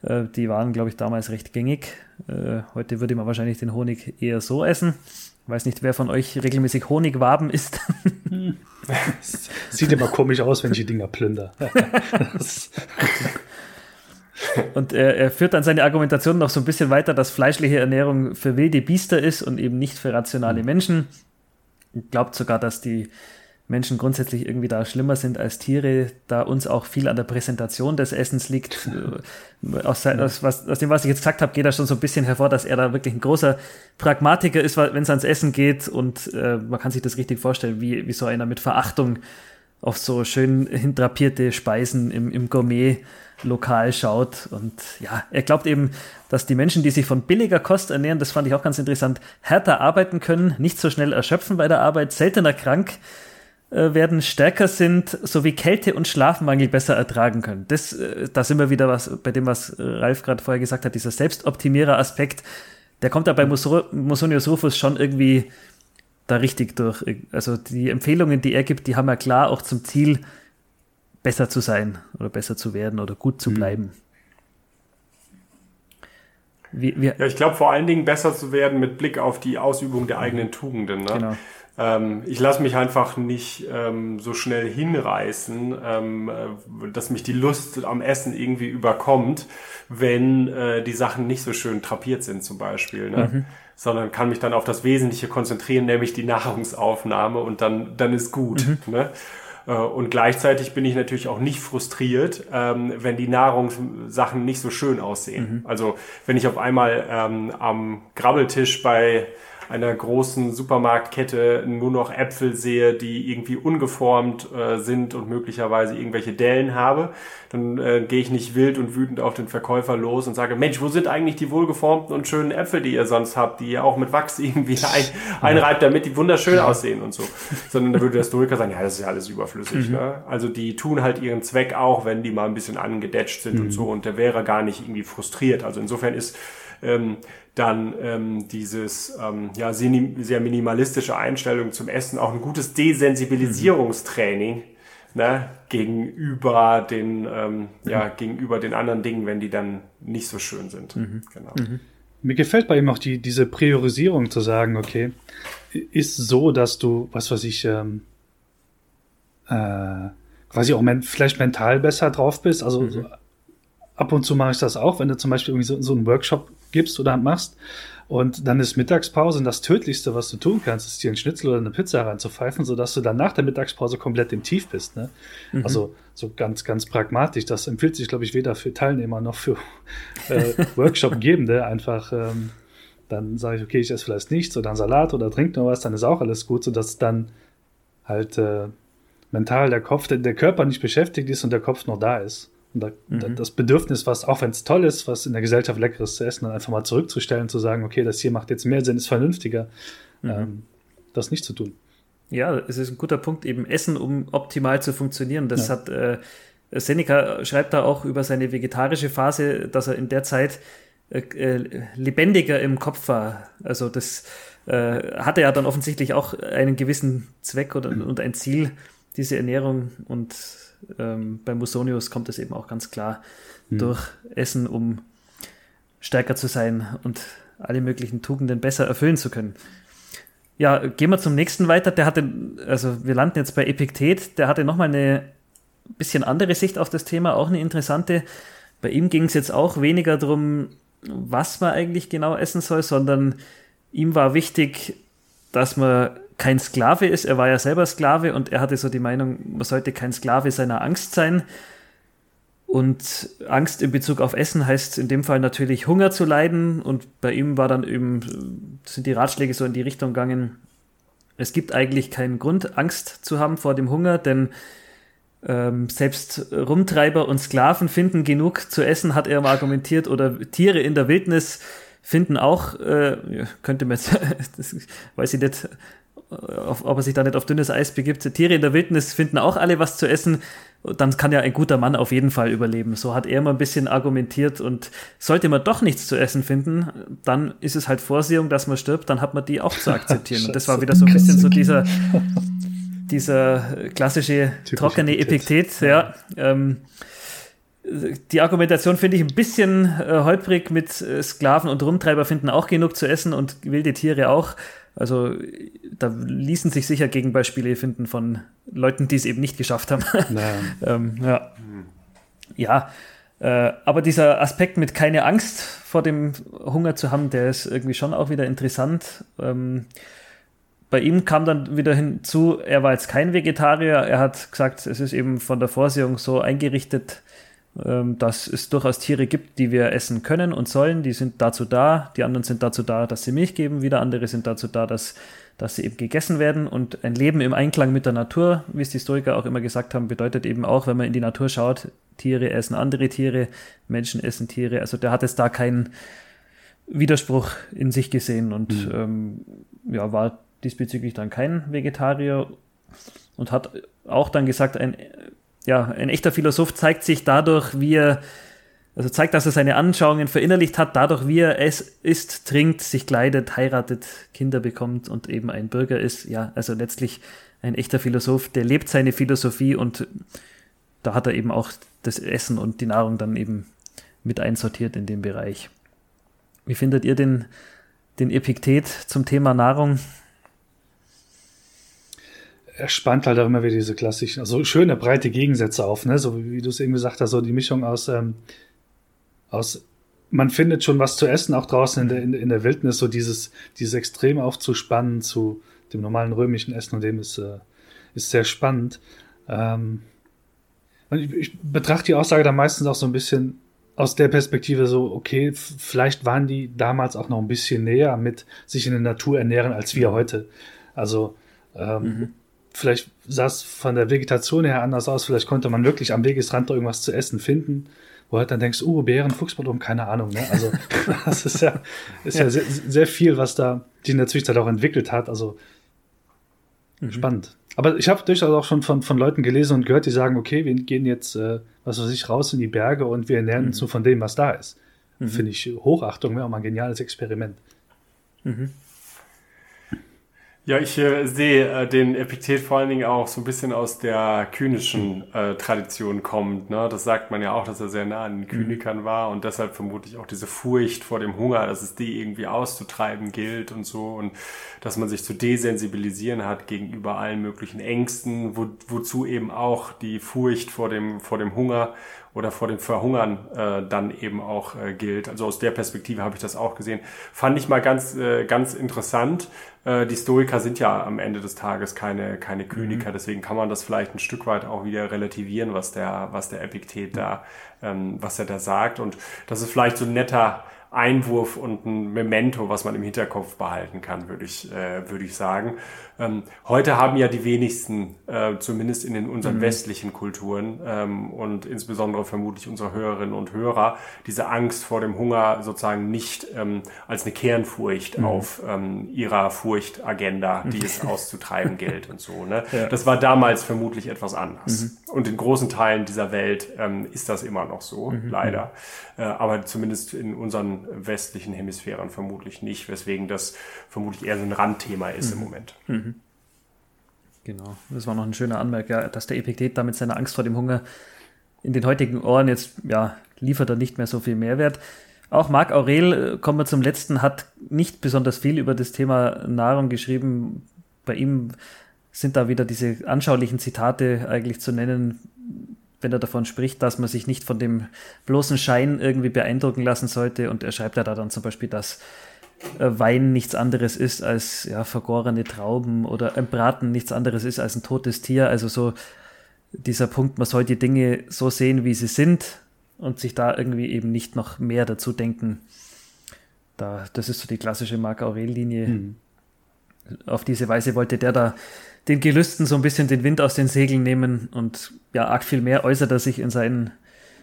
Äh, die waren, glaube ich, damals recht gängig. Äh, heute würde man wahrscheinlich den Honig eher so essen. Ich weiß nicht, wer von euch regelmäßig Honigwaben isst. Sieht immer komisch aus, wenn ich die Dinger plünder. Und er, er, führt dann seine Argumentation noch so ein bisschen weiter, dass fleischliche Ernährung für wilde Biester ist und eben nicht für rationale Menschen. Glaubt sogar, dass die Menschen grundsätzlich irgendwie da schlimmer sind als Tiere, da uns auch viel an der Präsentation des Essens liegt. aus, aus, was, aus dem, was ich jetzt gesagt habe, geht da schon so ein bisschen hervor, dass er da wirklich ein großer Pragmatiker ist, wenn es ans Essen geht. Und äh, man kann sich das richtig vorstellen, wie, wie so einer mit Verachtung auf so schön hindrapierte Speisen im, im Gourmet lokal schaut. Und ja, er glaubt eben, dass die Menschen, die sich von billiger Kost ernähren, das fand ich auch ganz interessant, härter arbeiten können, nicht so schnell erschöpfen bei der Arbeit, seltener krank äh, werden stärker sind, sowie Kälte und Schlafmangel besser ertragen können. Das, äh, da sind wir wieder was bei dem, was Ralf gerade vorher gesagt hat, dieser Selbstoptimierer-Aspekt, der kommt da bei Musonius Rufus schon irgendwie da richtig durch. Also die Empfehlungen, die er gibt, die haben ja klar auch zum Ziel, besser zu sein oder besser zu werden oder gut zu mhm. bleiben. Wie, wie ja, ich glaube vor allen Dingen besser zu werden mit Blick auf die Ausübung der eigenen Tugenden. Ne? Genau. Ähm, ich lasse mich einfach nicht ähm, so schnell hinreißen, ähm, äh, dass mich die Lust am Essen irgendwie überkommt, wenn äh, die Sachen nicht so schön trapiert sind zum Beispiel. Ne? Mhm. Sondern kann mich dann auf das Wesentliche konzentrieren, nämlich die Nahrungsaufnahme und dann, dann ist gut. Mhm. Ne? Äh, und gleichzeitig bin ich natürlich auch nicht frustriert, ähm, wenn die Nahrungssachen nicht so schön aussehen. Mhm. Also wenn ich auf einmal ähm, am Grabbeltisch bei einer großen Supermarktkette nur noch Äpfel sehe, die irgendwie ungeformt äh, sind und möglicherweise irgendwelche Dellen habe, dann äh, gehe ich nicht wild und wütend auf den Verkäufer los und sage, Mensch, wo sind eigentlich die wohlgeformten und schönen Äpfel, die ihr sonst habt, die ihr auch mit Wachs irgendwie ein, einreibt, damit die wunderschön aussehen und so. Sondern da würde der Historiker sagen, ja, das ist ja alles überflüssig. Mhm. Ne? Also die tun halt ihren Zweck auch, wenn die mal ein bisschen angedetscht sind mhm. und so und der wäre gar nicht irgendwie frustriert. Also insofern ist ähm, dann ähm, dieses ähm, ja, sehr minimalistische Einstellung zum Essen auch ein gutes Desensibilisierungstraining mhm. ne, gegenüber den ähm, ja, gegenüber den anderen Dingen, wenn die dann nicht so schön sind. Mhm. Genau. Mhm. Mir gefällt bei ihm auch die, diese Priorisierung zu sagen, okay, ist so, dass du, was weiß ich, ähm, äh, quasi auch men vielleicht mental besser drauf bist. Also mhm. ab und zu mache ich das auch, wenn du zum Beispiel irgendwie so, so einen Workshop gibst oder machst. Und dann ist Mittagspause und das Tödlichste, was du tun kannst, ist dir einen Schnitzel oder eine Pizza reinzupfeifen, sodass du dann nach der Mittagspause komplett im Tief bist. Ne? Mhm. Also so ganz, ganz pragmatisch. Das empfiehlt sich, glaube ich, weder für Teilnehmer noch für äh, Workshop-Gebende. Einfach ähm, dann sage ich, okay, ich esse vielleicht nichts oder einen Salat oder trinke noch was, dann ist auch alles gut, sodass dann halt äh, mental der Kopf, der, der Körper nicht beschäftigt ist und der Kopf noch da ist. Und da, mhm. das Bedürfnis, was, auch wenn es toll ist, was in der Gesellschaft Leckeres zu essen, dann einfach mal zurückzustellen, zu sagen, okay, das hier macht jetzt mehr Sinn, ist vernünftiger, mhm. ähm, das nicht zu tun. Ja, es ist ein guter Punkt, eben Essen, um optimal zu funktionieren. Das ja. hat äh, Seneca schreibt da auch über seine vegetarische Phase, dass er in der Zeit äh, äh lebendiger im Kopf war. Also das äh, hatte ja dann offensichtlich auch einen gewissen Zweck oder, mhm. und ein Ziel, diese Ernährung und ähm, bei Musonius kommt es eben auch ganz klar mhm. durch Essen, um stärker zu sein und alle möglichen Tugenden besser erfüllen zu können. Ja, gehen wir zum nächsten weiter. Der hatte, also wir landen jetzt bei Epiktet, der hatte nochmal eine bisschen andere Sicht auf das Thema, auch eine interessante. Bei ihm ging es jetzt auch weniger darum, was man eigentlich genau essen soll, sondern ihm war wichtig, dass man kein Sklave ist. Er war ja selber Sklave und er hatte so die Meinung, man sollte kein Sklave seiner Angst sein. Und Angst in Bezug auf Essen heißt in dem Fall natürlich Hunger zu leiden. Und bei ihm war dann eben, sind die Ratschläge so in die Richtung gegangen, es gibt eigentlich keinen Grund, Angst zu haben vor dem Hunger, denn ähm, selbst Rumtreiber und Sklaven finden genug zu essen, hat er argumentiert, oder Tiere in der Wildnis finden auch, äh, könnte man jetzt, das weiß ich nicht, auf, ob er sich da nicht auf dünnes Eis begibt. Tiere in der Wildnis finden auch alle was zu essen. Dann kann ja ein guter Mann auf jeden Fall überleben. So hat er mal ein bisschen argumentiert. Und sollte man doch nichts zu essen finden, dann ist es halt Vorsehung, dass man stirbt. Dann hat man die auch zu akzeptieren. Und das war wieder so ein bisschen so dieser, dieser klassische Typische trockene Epiktet. Ja, ähm, die Argumentation finde ich ein bisschen äh, holprig mit äh, Sklaven und Rumtreiber finden auch genug zu essen und wilde Tiere auch. Also da ließen sich sicher Gegenbeispiele finden von Leuten, die es eben nicht geschafft haben. Ähm, ja, ja äh, aber dieser Aspekt mit keine Angst vor dem Hunger zu haben, der ist irgendwie schon auch wieder interessant. Ähm, bei ihm kam dann wieder hinzu, er war jetzt kein Vegetarier. Er hat gesagt, es ist eben von der Vorsehung so eingerichtet, dass es durchaus Tiere gibt, die wir essen können und sollen. Die sind dazu da. Die anderen sind dazu da, dass sie Milch geben. Wieder andere sind dazu da, dass, dass sie eben gegessen werden. Und ein Leben im Einklang mit der Natur, wie es die Historiker auch immer gesagt haben, bedeutet eben auch, wenn man in die Natur schaut, Tiere essen andere Tiere, Menschen essen Tiere. Also der hat jetzt da keinen Widerspruch in sich gesehen und mhm. ähm, ja, war diesbezüglich dann kein Vegetarier und hat auch dann gesagt, ein, ja, ein echter Philosoph zeigt sich dadurch, wie er, also zeigt, dass er seine Anschauungen verinnerlicht hat, dadurch, wie er es isst, trinkt, sich kleidet, heiratet, Kinder bekommt und eben ein Bürger ist. Ja, also letztlich ein echter Philosoph, der lebt seine Philosophie und da hat er eben auch das Essen und die Nahrung dann eben mit einsortiert in dem Bereich. Wie findet ihr den, den Epiktet zum Thema Nahrung? Er spannt halt auch immer wieder diese klassischen, also schöne breite Gegensätze auf, ne? So wie, du es eben gesagt hast, so die Mischung aus, ähm, aus man findet schon was zu essen, auch draußen in der, in, in der Wildnis, so dieses, dieses Extrem aufzuspannen zu dem normalen römischen Essen und dem ist, äh, ist sehr spannend. Ähm, und ich, ich betrachte die Aussage da meistens auch so ein bisschen aus der Perspektive so, okay, vielleicht waren die damals auch noch ein bisschen näher mit sich in der Natur ernähren als wir heute. Also ähm, mhm. Vielleicht sah es von der Vegetation her anders aus, vielleicht konnte man wirklich am Wegesrand irgendwas zu essen finden, wo halt dann denkst, oh, Bären, Fuchsbodum, keine Ahnung. Ne? Also das ist ja, ist ja, ja sehr, sehr, viel, was da die in der Zwischenzeit auch entwickelt hat. Also mhm. spannend. Aber ich habe durchaus auch schon von, von Leuten gelesen und gehört, die sagen, okay, wir gehen jetzt, äh, was weiß ich, raus in die Berge und wir ernähren uns mhm. nur von dem, was da ist. Mhm. Finde ich Hochachtung, wäre auch mal ein geniales Experiment. Mhm. Ja, ich äh, sehe äh, den Epithet vor allen Dingen auch so ein bisschen aus der kynischen äh, Tradition kommt. Ne? Das sagt man ja auch, dass er sehr nah an den mhm. Kynikern war und deshalb vermutlich auch diese Furcht vor dem Hunger, dass es die irgendwie auszutreiben gilt und so und dass man sich zu desensibilisieren hat gegenüber allen möglichen Ängsten, wo, wozu eben auch die Furcht vor dem, vor dem Hunger oder vor dem Verhungern äh, dann eben auch äh, gilt. Also aus der Perspektive habe ich das auch gesehen. Fand ich mal ganz, äh, ganz interessant. Äh, die Stoiker sind ja am Ende des Tages keine, keine Kyniker, mhm. deswegen kann man das vielleicht ein Stück weit auch wieder relativieren, was der, was der Epiktet da, ähm, was er da sagt. Und das ist vielleicht so ein netter Einwurf und ein Memento, was man im Hinterkopf behalten kann, würde ich, äh, würde ich sagen. Ähm, heute haben ja die wenigsten, äh, zumindest in den unseren mhm. westlichen Kulturen ähm, und insbesondere vermutlich unsere Hörerinnen und Hörer, diese Angst vor dem Hunger sozusagen nicht ähm, als eine Kernfurcht mhm. auf ähm, ihrer Furchtagenda, die es auszutreiben gilt und so. Ne? Ja. Das war damals vermutlich etwas anders. Mhm. Und in großen Teilen dieser Welt ähm, ist das immer noch so, mhm. leider. Äh, aber zumindest in unseren westlichen Hemisphären vermutlich nicht, weswegen das vermutlich eher so ein Randthema ist im mhm. Moment. Genau, das war noch ein schöner Anmerk, ja, dass der Epiktet da mit seiner Angst vor dem Hunger in den heutigen Ohren jetzt, ja, liefert er nicht mehr so viel Mehrwert. Auch Marc Aurel, äh, kommen wir zum letzten, hat nicht besonders viel über das Thema Nahrung geschrieben. Bei ihm sind da wieder diese anschaulichen Zitate eigentlich zu nennen, wenn er davon spricht, dass man sich nicht von dem bloßen Schein irgendwie beeindrucken lassen sollte. Und er schreibt ja da dann zum Beispiel, dass Wein nichts anderes ist als ja, vergorene Trauben oder ein Braten nichts anderes ist als ein totes Tier. Also so dieser Punkt, man soll die Dinge so sehen, wie sie sind und sich da irgendwie eben nicht noch mehr dazu denken. Da, das ist so die klassische Marc Aurel-Linie. Mhm. Auf diese Weise wollte der da den Gelüsten so ein bisschen den Wind aus den Segeln nehmen und ja, arg viel mehr äußert er sich in seinen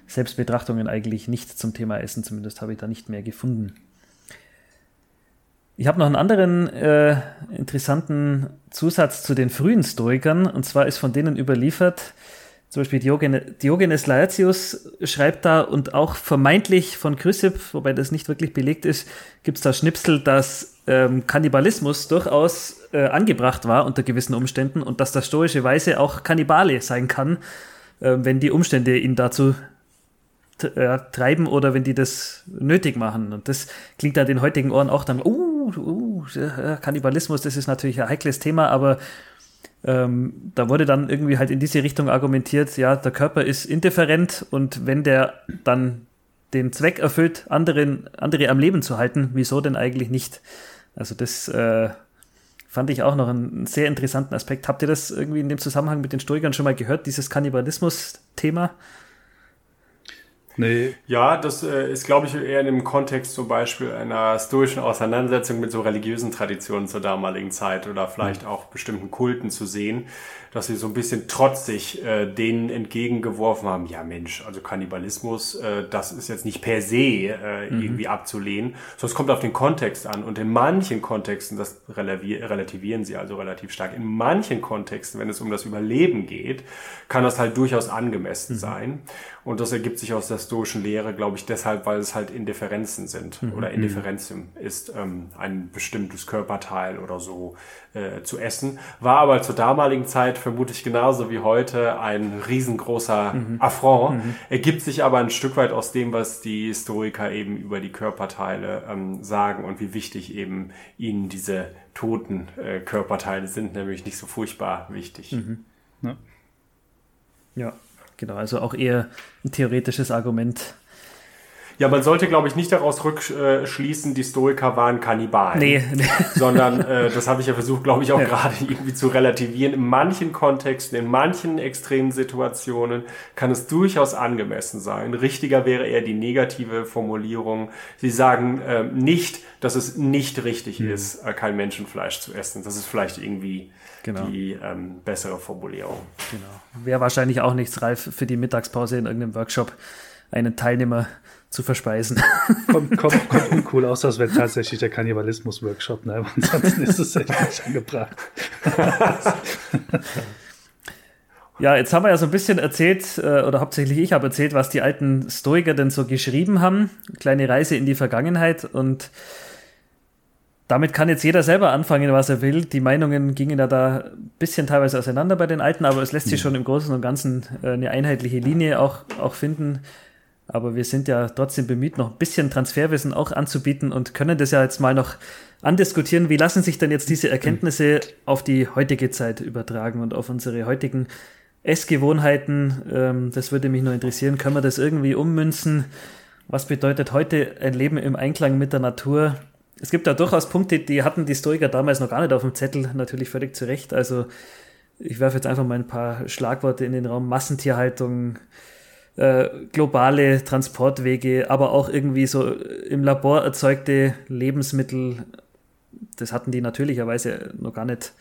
Selbstbetrachtungen eigentlich nicht zum Thema Essen. Zumindest habe ich da nicht mehr gefunden. Ich habe noch einen anderen äh, interessanten Zusatz zu den frühen Stoikern, und zwar ist von denen überliefert, zum Beispiel Diogenes, Diogenes Laertius schreibt da und auch vermeintlich von Chrysipp, wobei das nicht wirklich belegt ist, gibt es da Schnipsel, dass ähm, Kannibalismus durchaus äh, angebracht war unter gewissen Umständen und dass das stoische Weise auch Kannibale sein kann, äh, wenn die Umstände ihn dazu äh, treiben oder wenn die das nötig machen. Und das klingt da den heutigen Ohren auch dann, uh, uh, Kannibalismus, das ist natürlich ein heikles Thema, aber ähm, da wurde dann irgendwie halt in diese Richtung argumentiert, ja, der Körper ist indifferent und wenn der dann den Zweck erfüllt, anderen, andere am Leben zu halten, wieso denn eigentlich nicht? Also das äh, fand ich auch noch einen sehr interessanten Aspekt. Habt ihr das irgendwie in dem Zusammenhang mit den Stoikern schon mal gehört, dieses Kannibalismus-Thema? Nee. Ja, das äh, ist, glaube ich, eher in dem Kontext zum Beispiel einer stoischen Auseinandersetzung mit so religiösen Traditionen zur damaligen Zeit oder vielleicht mhm. auch bestimmten Kulten zu sehen, dass sie so ein bisschen trotzig äh, denen entgegengeworfen haben, ja Mensch, also Kannibalismus, äh, das ist jetzt nicht per se äh, mhm. irgendwie abzulehnen, sondern es kommt auf den Kontext an. Und in manchen Kontexten, das relativieren sie also relativ stark, in manchen Kontexten, wenn es um das Überleben geht, kann das halt durchaus angemessen mhm. sein. Und das ergibt sich aus der stoischen Lehre, glaube ich, deshalb, weil es halt Indifferenzen sind mhm. oder Indifferenzium ist ähm, ein bestimmtes Körperteil oder so äh, zu essen. War aber zur damaligen Zeit vermutlich genauso wie heute ein riesengroßer mhm. Affront. Mhm. Ergibt sich aber ein Stück weit aus dem, was die Historiker eben über die Körperteile ähm, sagen und wie wichtig eben ihnen diese toten äh, Körperteile sind, nämlich nicht so furchtbar wichtig. Mhm. Ja. ja. Genau, also auch eher ein theoretisches Argument. Ja, man sollte, glaube ich, nicht daraus rückschließen, die Stoiker waren Kannibalen. Nee. sondern, äh, das habe ich ja versucht, glaube ich, auch ja. gerade irgendwie zu relativieren. In manchen Kontexten, in manchen extremen Situationen kann es durchaus angemessen sein. Richtiger wäre eher die negative Formulierung. Sie sagen äh, nicht, dass es nicht richtig mhm. ist, äh, kein Menschenfleisch zu essen. Das ist vielleicht irgendwie genau. die ähm, bessere Formulierung. Genau. Wäre wahrscheinlich auch nichts reif für die Mittagspause in irgendeinem Workshop, einen Teilnehmer zu verspeisen. Kommt, kommt, kommt uncool aus, als wäre tatsächlich der Kannibalismus-Workshop, ne? Aber ansonsten ist es echt nicht angebracht. Ja, jetzt haben wir ja so ein bisschen erzählt, äh, oder hauptsächlich ich habe erzählt, was die alten Stoiker denn so geschrieben haben. Kleine Reise in die Vergangenheit und damit kann jetzt jeder selber anfangen, was er will. Die Meinungen gingen ja da ein bisschen teilweise auseinander bei den Alten, aber es lässt sich schon im Großen und Ganzen äh, eine einheitliche Linie auch, auch finden. Aber wir sind ja trotzdem bemüht, noch ein bisschen Transferwissen auch anzubieten und können das ja jetzt mal noch andiskutieren. Wie lassen sich denn jetzt diese Erkenntnisse auf die heutige Zeit übertragen und auf unsere heutigen Essgewohnheiten? Ähm, das würde mich nur interessieren. Können wir das irgendwie ummünzen? Was bedeutet heute ein Leben im Einklang mit der Natur? es gibt da durchaus Punkte, die hatten die Stoiker damals noch gar nicht auf dem Zettel, natürlich völlig zu Recht. Also ich werfe jetzt einfach mal ein paar Schlagworte in den Raum. Massentierhaltung, äh, globale Transportwege, aber auch irgendwie so im Labor erzeugte Lebensmittel. Das hatten die natürlicherweise noch gar nicht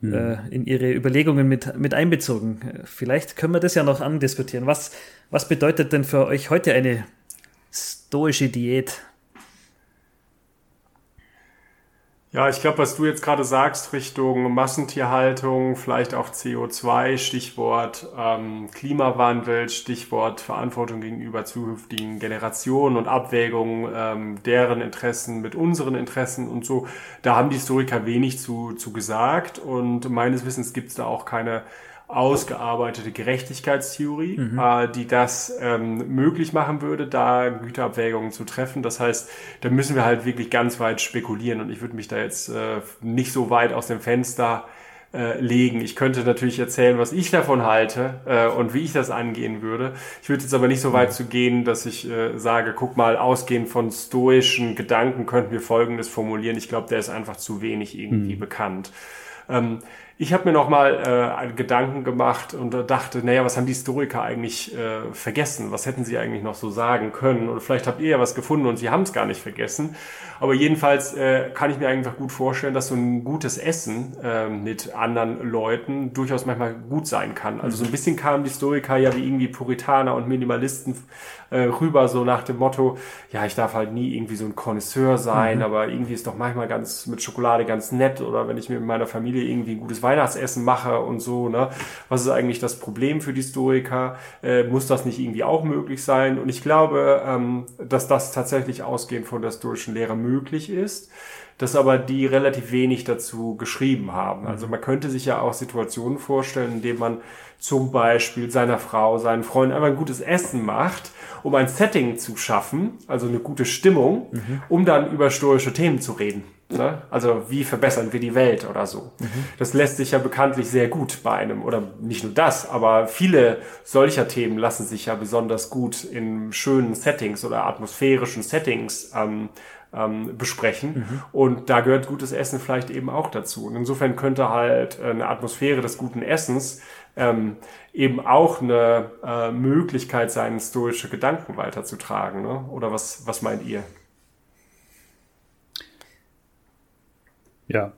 mhm. äh, in ihre Überlegungen mit, mit einbezogen. Vielleicht können wir das ja noch andiskutieren. Was, was bedeutet denn für euch heute eine stoische Diät? Ja, ich glaube, was du jetzt gerade sagst, Richtung Massentierhaltung, vielleicht auch CO2, Stichwort ähm, Klimawandel, Stichwort Verantwortung gegenüber zukünftigen Generationen und Abwägung ähm, deren Interessen mit unseren Interessen und so, da haben die Historiker wenig zu, zu gesagt und meines Wissens gibt es da auch keine ausgearbeitete Gerechtigkeitstheorie, mhm. äh, die das ähm, möglich machen würde, da Güterabwägungen zu treffen. Das heißt, da müssen wir halt wirklich ganz weit spekulieren und ich würde mich da jetzt äh, nicht so weit aus dem Fenster äh, legen. Ich könnte natürlich erzählen, was ich davon halte äh, und wie ich das angehen würde. Ich würde jetzt aber nicht so weit zu gehen, dass ich äh, sage, guck mal, ausgehend von stoischen Gedanken könnten wir Folgendes formulieren. Ich glaube, der ist einfach zu wenig irgendwie mhm. bekannt. Ähm, ich habe mir noch mal äh, Gedanken gemacht und dachte, naja, was haben die Historiker eigentlich äh, vergessen? Was hätten sie eigentlich noch so sagen können? Oder vielleicht habt ihr ja was gefunden und sie haben es gar nicht vergessen. Aber jedenfalls äh, kann ich mir einfach gut vorstellen, dass so ein gutes Essen äh, mit anderen Leuten durchaus manchmal gut sein kann. Also so ein bisschen kamen die Historiker ja wie irgendwie Puritaner und Minimalisten äh, rüber, so nach dem Motto, ja, ich darf halt nie irgendwie so ein Connoisseur sein, mhm. aber irgendwie ist doch manchmal ganz mit Schokolade ganz nett oder wenn ich mir mit meiner Familie irgendwie ein gutes Weihnachtsessen mache und so, ne? Was ist eigentlich das Problem für die Stoiker? Äh, muss das nicht irgendwie auch möglich sein? Und ich glaube, ähm, dass das tatsächlich ausgehend von der stoischen Lehre möglich ist dass aber die relativ wenig dazu geschrieben haben. Also mhm. man könnte sich ja auch Situationen vorstellen, in denen man zum Beispiel seiner Frau, seinen Freunden einfach ein gutes Essen macht, um ein Setting zu schaffen, also eine gute Stimmung, mhm. um dann über stoische Themen zu reden. Ne? Also wie verbessern wir die Welt oder so. Mhm. Das lässt sich ja bekanntlich sehr gut bei einem, oder nicht nur das, aber viele solcher Themen lassen sich ja besonders gut in schönen Settings oder atmosphärischen Settings ähm, ähm, besprechen. Mhm. Und da gehört gutes Essen vielleicht eben auch dazu. Und insofern könnte halt eine Atmosphäre des guten Essens ähm, eben auch eine äh, Möglichkeit sein, stoische Gedanken weiterzutragen. Ne? Oder was, was meint ihr? Ja.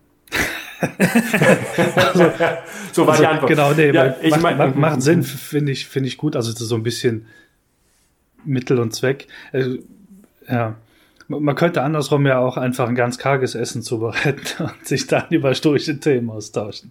also, so war also, die Antwort. Genau, nee, ja, ich macht, mein, macht Sinn, finde ich, finde ich gut. Also so ein bisschen Mittel und Zweck. Also, ja. Man könnte andersrum ja auch einfach ein ganz karges Essen zubereiten und sich dann über stoische Themen austauschen.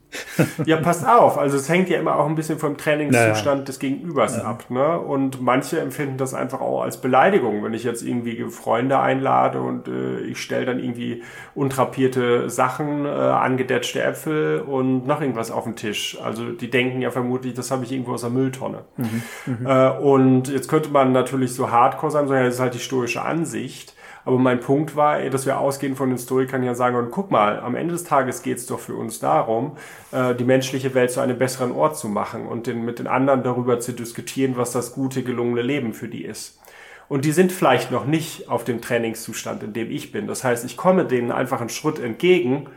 Ja, passt auf. Also es hängt ja immer auch ein bisschen vom Trainingszustand naja. des Gegenübers ja. ab. Ne? Und manche empfinden das einfach auch als Beleidigung, wenn ich jetzt irgendwie Freunde einlade und äh, ich stelle dann irgendwie untrapierte Sachen, äh, angedetschte Äpfel und noch irgendwas auf den Tisch. Also die denken ja vermutlich, das habe ich irgendwo aus der Mülltonne. Mhm, mhm. äh, und jetzt könnte man natürlich so hardcore sein, sondern das ist halt die stoische Ansicht. Aber mein Punkt war, dass wir ausgehend von den Stoikern ja sagen, und guck mal, am Ende des Tages geht es doch für uns darum, äh, die menschliche Welt zu einem besseren Ort zu machen und den, mit den anderen darüber zu diskutieren, was das gute, gelungene Leben für die ist. Und die sind vielleicht noch nicht auf dem Trainingszustand, in dem ich bin. Das heißt, ich komme denen einfach einen Schritt entgegen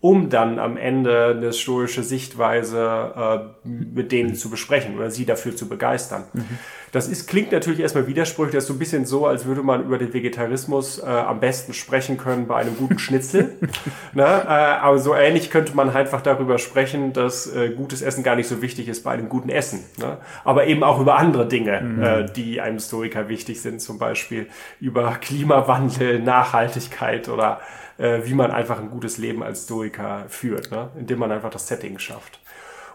um dann am Ende eine stoische Sichtweise äh, mit denen zu besprechen oder sie dafür zu begeistern. Mhm. Das ist, klingt natürlich erstmal widersprüchlich, das ist so ein bisschen so, als würde man über den Vegetarismus äh, am besten sprechen können bei einem guten Schnitzel. ne? äh, aber so ähnlich könnte man einfach darüber sprechen, dass äh, gutes Essen gar nicht so wichtig ist bei einem guten Essen. Ne? Aber eben auch über andere Dinge, mhm. äh, die einem Stoiker wichtig sind, zum Beispiel über Klimawandel, Nachhaltigkeit oder äh, wie man einfach ein gutes Leben als Stoiker führt, ne? indem man einfach das Setting schafft.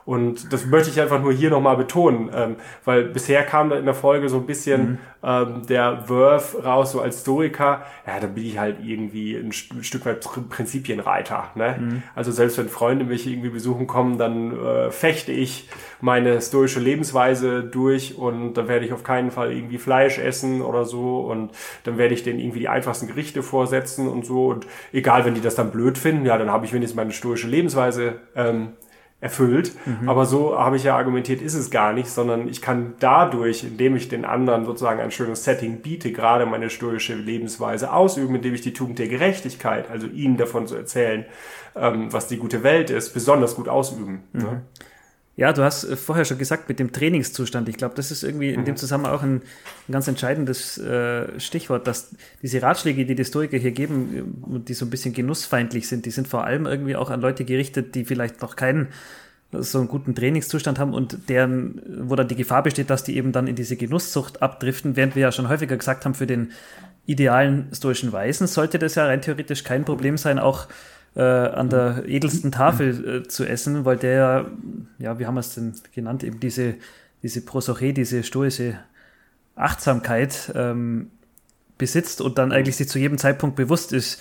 Und das möchte ich einfach nur hier nochmal betonen, ähm, weil bisher kam da in der Folge so ein bisschen mhm. ähm, der Wurf raus, so als Stoiker, ja, da bin ich halt irgendwie ein, ein Stück weit Prinzipienreiter. Ne? Mhm. Also selbst wenn Freunde mich irgendwie besuchen kommen, dann äh, fechte ich meine stoische Lebensweise durch und dann werde ich auf keinen Fall irgendwie Fleisch essen oder so und dann werde ich denen irgendwie die einfachsten Gerichte vorsetzen und so und egal, wenn die das dann blöd finden, ja, dann habe ich wenigstens meine stoische Lebensweise ähm, erfüllt. Mhm. Aber so habe ich ja argumentiert, ist es gar nicht, sondern ich kann dadurch, indem ich den anderen sozusagen ein schönes Setting biete, gerade meine stoische Lebensweise ausüben, indem ich die Tugend der Gerechtigkeit, also ihnen davon zu erzählen, ähm, was die gute Welt ist, besonders gut ausüben. Mhm. Ne? Ja, du hast äh, vorher schon gesagt mit dem Trainingszustand. Ich glaube, das ist irgendwie in dem mhm. Zusammenhang auch ein, ein ganz entscheidendes äh, Stichwort, dass diese Ratschläge, die die Stoiker hier geben, äh, die so ein bisschen genussfeindlich sind, die sind vor allem irgendwie auch an Leute gerichtet, die vielleicht noch keinen so einen guten Trainingszustand haben und deren, wo dann die Gefahr besteht, dass die eben dann in diese Genusssucht abdriften, während wir ja schon häufiger gesagt haben, für den idealen stoischen Weisen sollte das ja rein theoretisch kein Problem sein, auch äh, an der edelsten Tafel äh, zu essen, weil der, ja, wie haben wir es denn genannt, eben diese, diese Prosoche, diese stoische Achtsamkeit ähm, besitzt und dann eigentlich sich zu jedem Zeitpunkt bewusst ist,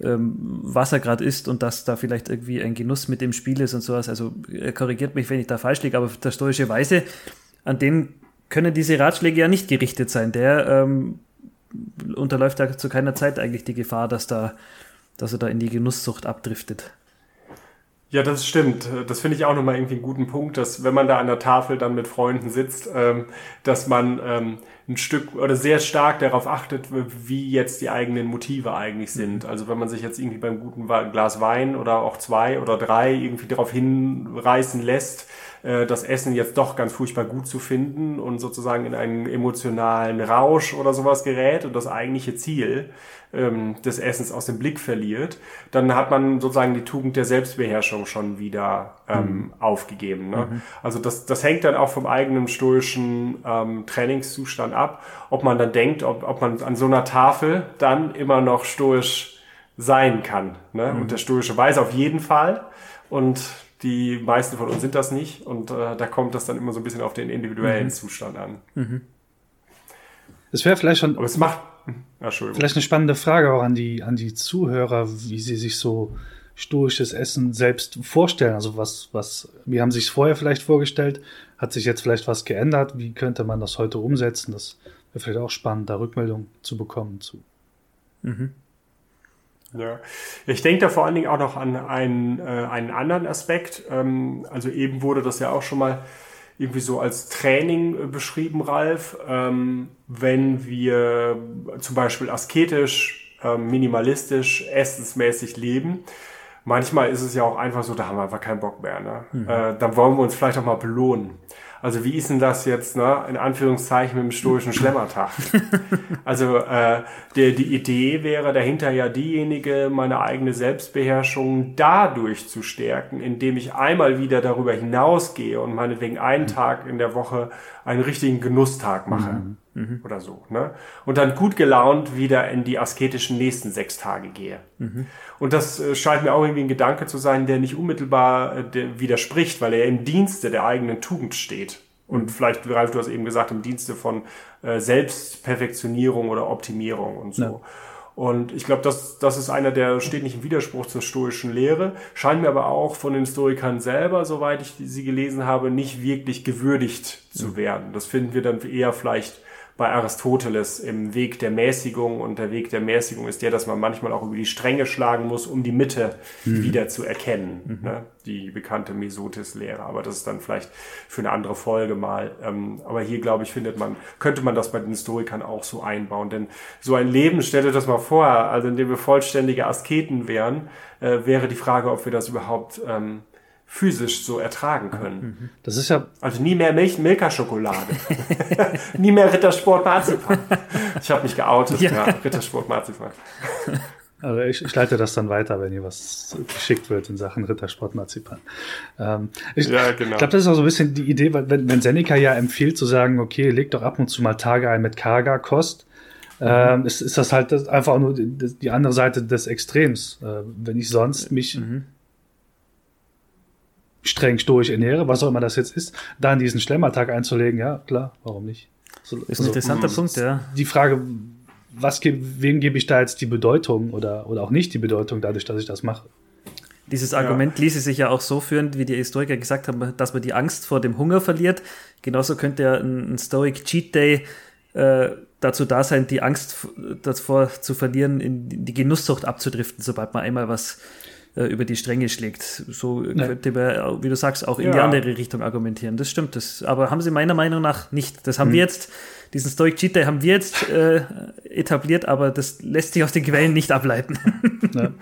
ähm, was er gerade isst und dass da vielleicht irgendwie ein Genuss mit dem Spiel ist und sowas. Also er korrigiert mich, wenn ich da falsch liege, aber der stoische Weise, an den können diese Ratschläge ja nicht gerichtet sein. Der ähm, unterläuft da zu keiner Zeit eigentlich die Gefahr, dass da dass er da in die Genusssucht abdriftet. Ja, das stimmt. Das finde ich auch nochmal irgendwie einen guten Punkt, dass wenn man da an der Tafel dann mit Freunden sitzt, ähm, dass man ähm, ein Stück oder sehr stark darauf achtet, wie jetzt die eigenen Motive eigentlich sind. Also wenn man sich jetzt irgendwie beim guten Glas Wein oder auch zwei oder drei irgendwie darauf hinreißen lässt, äh, das Essen jetzt doch ganz furchtbar gut zu finden und sozusagen in einen emotionalen Rausch oder sowas gerät und das eigentliche Ziel ähm, des Essens aus dem Blick verliert, dann hat man sozusagen die Tugend der Selbstbeherrschung schon wieder ähm, mhm. aufgegeben. Ne? Mhm. Also das, das hängt dann auch vom eigenen stoischen ähm, Trainingszustand ab, ob man dann denkt, ob, ob man an so einer Tafel dann immer noch stoisch sein kann. Ne? Mhm. Und der stoische weiß auf jeden Fall. Und die meisten von uns sind das nicht. Und äh, da kommt das dann immer so ein bisschen auf den individuellen mhm. Zustand an. Mhm. Das wäre vielleicht schon. Aber es macht Vielleicht eine spannende Frage auch an die, an die Zuhörer, wie sie sich so stoisches Essen selbst vorstellen. Also was, was, wie haben sie es vorher vielleicht vorgestellt? Hat sich jetzt vielleicht was geändert? Wie könnte man das heute umsetzen? Das wäre vielleicht auch spannend, da Rückmeldung zu bekommen zu. Mhm. Ja. Ich denke da vor allen Dingen auch noch an einen, äh, einen anderen Aspekt. Ähm, also eben wurde das ja auch schon mal irgendwie so als Training äh, beschrieben, Ralf. Ähm, wenn wir zum Beispiel asketisch äh, minimalistisch, essensmäßig leben. Manchmal ist es ja auch einfach so, da haben wir einfach keinen Bock mehr. Ne? Mhm. Äh, dann wollen wir uns vielleicht auch mal belohnen. Also wie ist denn das jetzt, ne, in Anführungszeichen mit dem stoischen Schlemmertag? also äh, die, die Idee wäre dahinter ja diejenige, meine eigene Selbstbeherrschung dadurch zu stärken, indem ich einmal wieder darüber hinausgehe und meinetwegen einen Tag in der Woche einen richtigen Genusstag mache. Mhm. Mhm. Oder so. Ne? Und dann gut gelaunt wieder in die asketischen nächsten sechs Tage gehe. Mhm. Und das äh, scheint mir auch irgendwie ein Gedanke zu sein, der nicht unmittelbar äh, widerspricht, weil er im Dienste der eigenen Tugend steht. Und mhm. vielleicht, Ralf, du hast eben gesagt, im Dienste von äh, Selbstperfektionierung oder Optimierung und so. Ja. Und ich glaube, das, das ist einer, der steht nicht im Widerspruch zur stoischen Lehre, scheint mir aber auch von den Stoikern selber, soweit ich sie gelesen habe, nicht wirklich gewürdigt zu mhm. werden. Das finden wir dann eher vielleicht bei Aristoteles im Weg der Mäßigung. Und der Weg der Mäßigung ist der, dass man manchmal auch über die Stränge schlagen muss, um die Mitte mhm. wieder zu erkennen. Mhm. Ne? Die bekannte Mesotis-Lehre. Aber das ist dann vielleicht für eine andere Folge mal. Ähm, aber hier, glaube ich, findet man, könnte man das bei den Historikern auch so einbauen. Denn so ein Leben, stellt euch das mal vor, also in dem wir vollständige Asketen wären, äh, wäre die Frage, ob wir das überhaupt ähm, physisch so ertragen können. Mhm. Das ist ja. Also nie mehr Milch, Milka-Schokolade. nie mehr Rittersport Marzipan. Ich habe mich geoutet, ja, ja Rittersport Marzipan. Also ich, ich, leite das dann weiter, wenn hier was geschickt wird in Sachen Rittersport Marzipan. Ähm, ich ja, genau. glaube, das ist auch so ein bisschen die Idee, wenn, wenn Seneca ja empfiehlt zu sagen, okay, leg doch ab und zu mal Tage ein mit karger Kost, mhm. ähm, ist, ist das halt das einfach nur die, die, andere Seite des Extrems. Äh, wenn ich sonst mich mhm streng stoisch ernähre, was auch immer das jetzt ist, dann diesen Schlemmertag einzulegen, ja, klar, warum nicht? So, ist ein also, interessanter mh, Punkt, ja. Die Frage, was, wem gebe ich da jetzt die Bedeutung oder, oder auch nicht die Bedeutung dadurch, dass ich das mache? Dieses Argument ja. ließe sich ja auch so führen, wie die Historiker gesagt haben, dass man die Angst vor dem Hunger verliert. Genauso könnte ja ein, ein Stoic Cheat Day äh, dazu da sein, die Angst davor zu verlieren, in die Genusssucht abzudriften, sobald man einmal was äh, über die Stränge schlägt. So ja. könnte man, wie du sagst, auch in ja. die andere Richtung argumentieren. Das stimmt. Das, aber haben sie meiner Meinung nach nicht. Das haben hm. wir jetzt, diesen Stoic Cheat Day haben wir jetzt äh, etabliert, aber das lässt sich aus den Quellen nicht ableiten. Ja.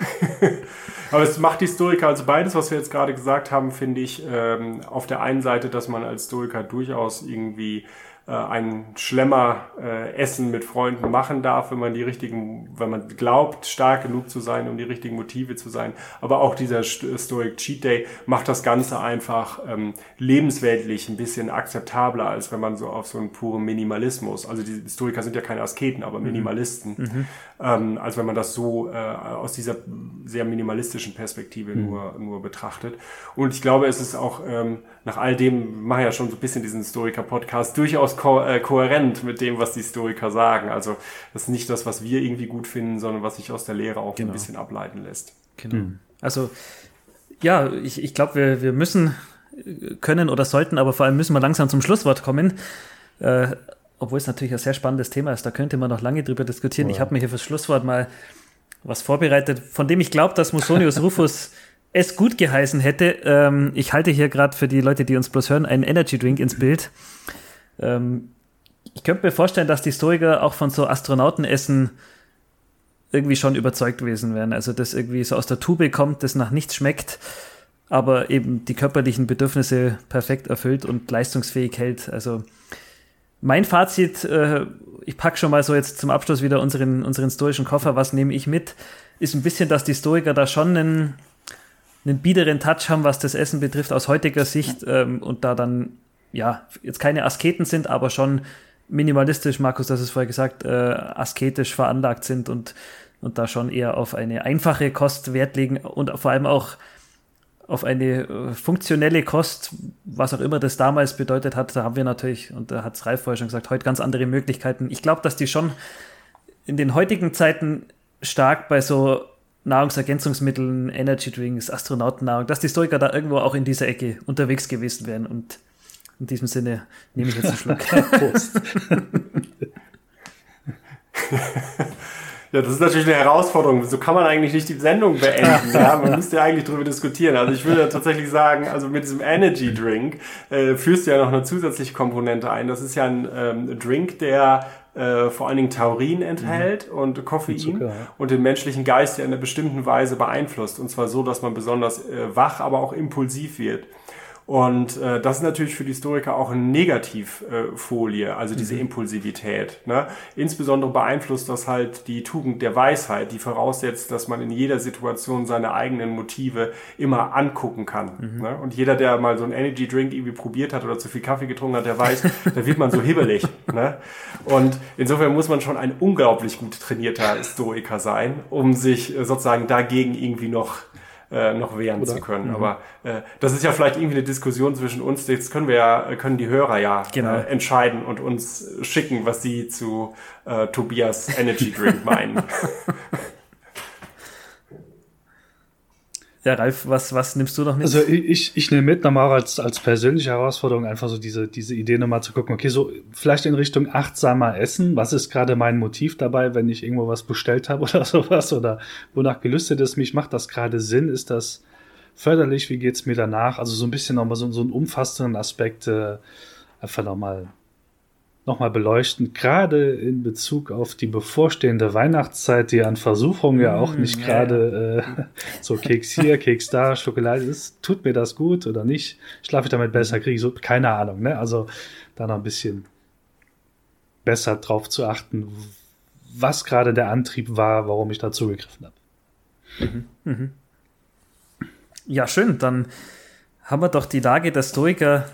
aber es macht die Stoiker, also beides, was wir jetzt gerade gesagt haben, finde ich, ähm, auf der einen Seite, dass man als Stoiker durchaus irgendwie äh, ein Schlemmer äh, Essen mit Freunden machen darf, wenn man die richtigen, wenn man glaubt, stark genug zu sein, um die richtigen Motive zu sein. Aber auch dieser Stoic Cheat Day macht das Ganze einfach ähm, lebensweltlich ein bisschen akzeptabler, als wenn man so auf so einen puren Minimalismus, also die Historiker sind ja keine Asketen, aber mhm. Minimalisten, mhm. ähm, als wenn man das so äh, aus dieser sehr minimalistischen Perspektive mhm. nur, nur betrachtet. Und ich glaube, es ist auch ähm, nach all dem, mache ja schon so ein bisschen diesen Historiker-Podcast, durchaus ko äh, kohärent mit dem, was die Historiker sagen. Also das ist nicht das, was wir irgendwie gut finden, sondern was sich aus der Lehre auch genau. ein bisschen ableiten lässt. Genau. Mhm. Also ja, ich, ich glaube, wir, wir müssen können oder sollten, aber vor allem müssen wir langsam zum Schlusswort kommen. Äh, obwohl es natürlich ein sehr spannendes Thema ist, da könnte man noch lange drüber diskutieren. Oh. Ich habe mir hier fürs Schlusswort mal was vorbereitet, von dem ich glaube, dass Musonius Rufus es gut geheißen hätte. Ähm, ich halte hier gerade für die Leute, die uns bloß hören, einen Energy Drink ins Bild. Ähm, ich könnte mir vorstellen, dass die Stoiker auch von so Astronautenessen irgendwie schon überzeugt gewesen wären. Also das irgendwie so aus der Tube kommt, das nach nichts schmeckt, aber eben die körperlichen Bedürfnisse perfekt erfüllt und leistungsfähig hält. Also mein Fazit, äh, ich packe schon mal so jetzt zum Abschluss wieder unseren, unseren stoischen Koffer, was nehme ich mit, ist ein bisschen, dass die Stoiker da schon einen, einen biederen Touch haben, was das Essen betrifft, aus heutiger Sicht ähm, und da dann ja, jetzt keine Asketen sind, aber schon minimalistisch, Markus, das ist vorher gesagt, äh, asketisch veranlagt sind und, und da schon eher auf eine einfache Kost Wert legen und vor allem auch auf eine äh, funktionelle Kost, was auch immer das damals bedeutet hat, da haben wir natürlich, und da hat es Ralf vorher schon gesagt, heute ganz andere Möglichkeiten. Ich glaube, dass die schon in den heutigen Zeiten stark bei so Nahrungsergänzungsmitteln, Energy Drinks, Astronautennahrung, dass die Stoiker da irgendwo auch in dieser Ecke unterwegs gewesen wären und in diesem Sinne nehme ich jetzt einen Schluck. Prost. Ja, das ist natürlich eine Herausforderung. So kann man eigentlich nicht die Sendung beenden. ja, man müsste ja eigentlich darüber diskutieren. Also ich würde tatsächlich sagen, also mit diesem Energy Drink äh, führst du ja noch eine zusätzliche Komponente ein. Das ist ja ein ähm, Drink, der äh, vor allen Dingen Taurin enthält mhm. und Koffein und, Zucker, ja. und den menschlichen Geist ja in einer bestimmten Weise beeinflusst. Und zwar so, dass man besonders äh, wach, aber auch impulsiv wird. Und äh, das ist natürlich für die Historiker auch eine Negativfolie, äh, also diese mhm. Impulsivität. Ne? Insbesondere beeinflusst das halt die Tugend der Weisheit, die voraussetzt, dass man in jeder Situation seine eigenen Motive immer angucken kann. Mhm. Ne? Und jeder, der mal so einen Energy Drink irgendwie probiert hat oder zu viel Kaffee getrunken hat, der weiß, da wird man so hibbelig. Ne? Und insofern muss man schon ein unglaublich gut trainierter Historiker sein, um sich äh, sozusagen dagegen irgendwie noch äh, noch wehren Oder? zu können. Mhm. Aber äh, das ist ja vielleicht irgendwie eine Diskussion zwischen uns. Jetzt können wir ja, können die Hörer ja genau. äh, entscheiden und uns schicken, was sie zu äh, Tobias Energy Drink meinen. Ja, Ralf, was, was nimmst du noch mit? Also ich, ich nehme mit, nochmal als, als persönliche Herausforderung einfach so diese, diese Idee nochmal zu gucken, okay, so vielleicht in Richtung achtsamer Essen. Was ist gerade mein Motiv dabei, wenn ich irgendwo was bestellt habe oder sowas? Oder wonach gelüstet es mich? Macht das gerade Sinn? Ist das förderlich? Wie geht's mir danach? Also so ein bisschen nochmal so, so einen umfassenden Aspekt äh, einfach nochmal nochmal beleuchten, gerade in Bezug auf die bevorstehende Weihnachtszeit, die an Versuchungen ja auch mm, nicht gerade äh, so Keks hier, Keks da, Schokolade ist. Tut mir das gut oder nicht? Schlafe ich damit besser, kriege ich so, keine Ahnung. Ne? Also da noch ein bisschen besser drauf zu achten, was gerade der Antrieb war, warum ich da zugegriffen habe. Mhm, mhm. Ja, schön. Dann haben wir doch die Lage der Stoiker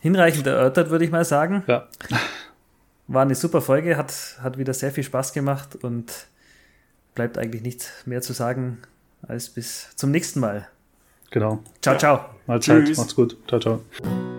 hinreichend erörtert, würde ich mal sagen. Ja. War eine super Folge, hat, hat wieder sehr viel Spaß gemacht und bleibt eigentlich nichts mehr zu sagen als bis zum nächsten Mal. Genau. Ciao, ciao. Mahlzeit. Tschüss. Macht's gut. Ciao, ciao.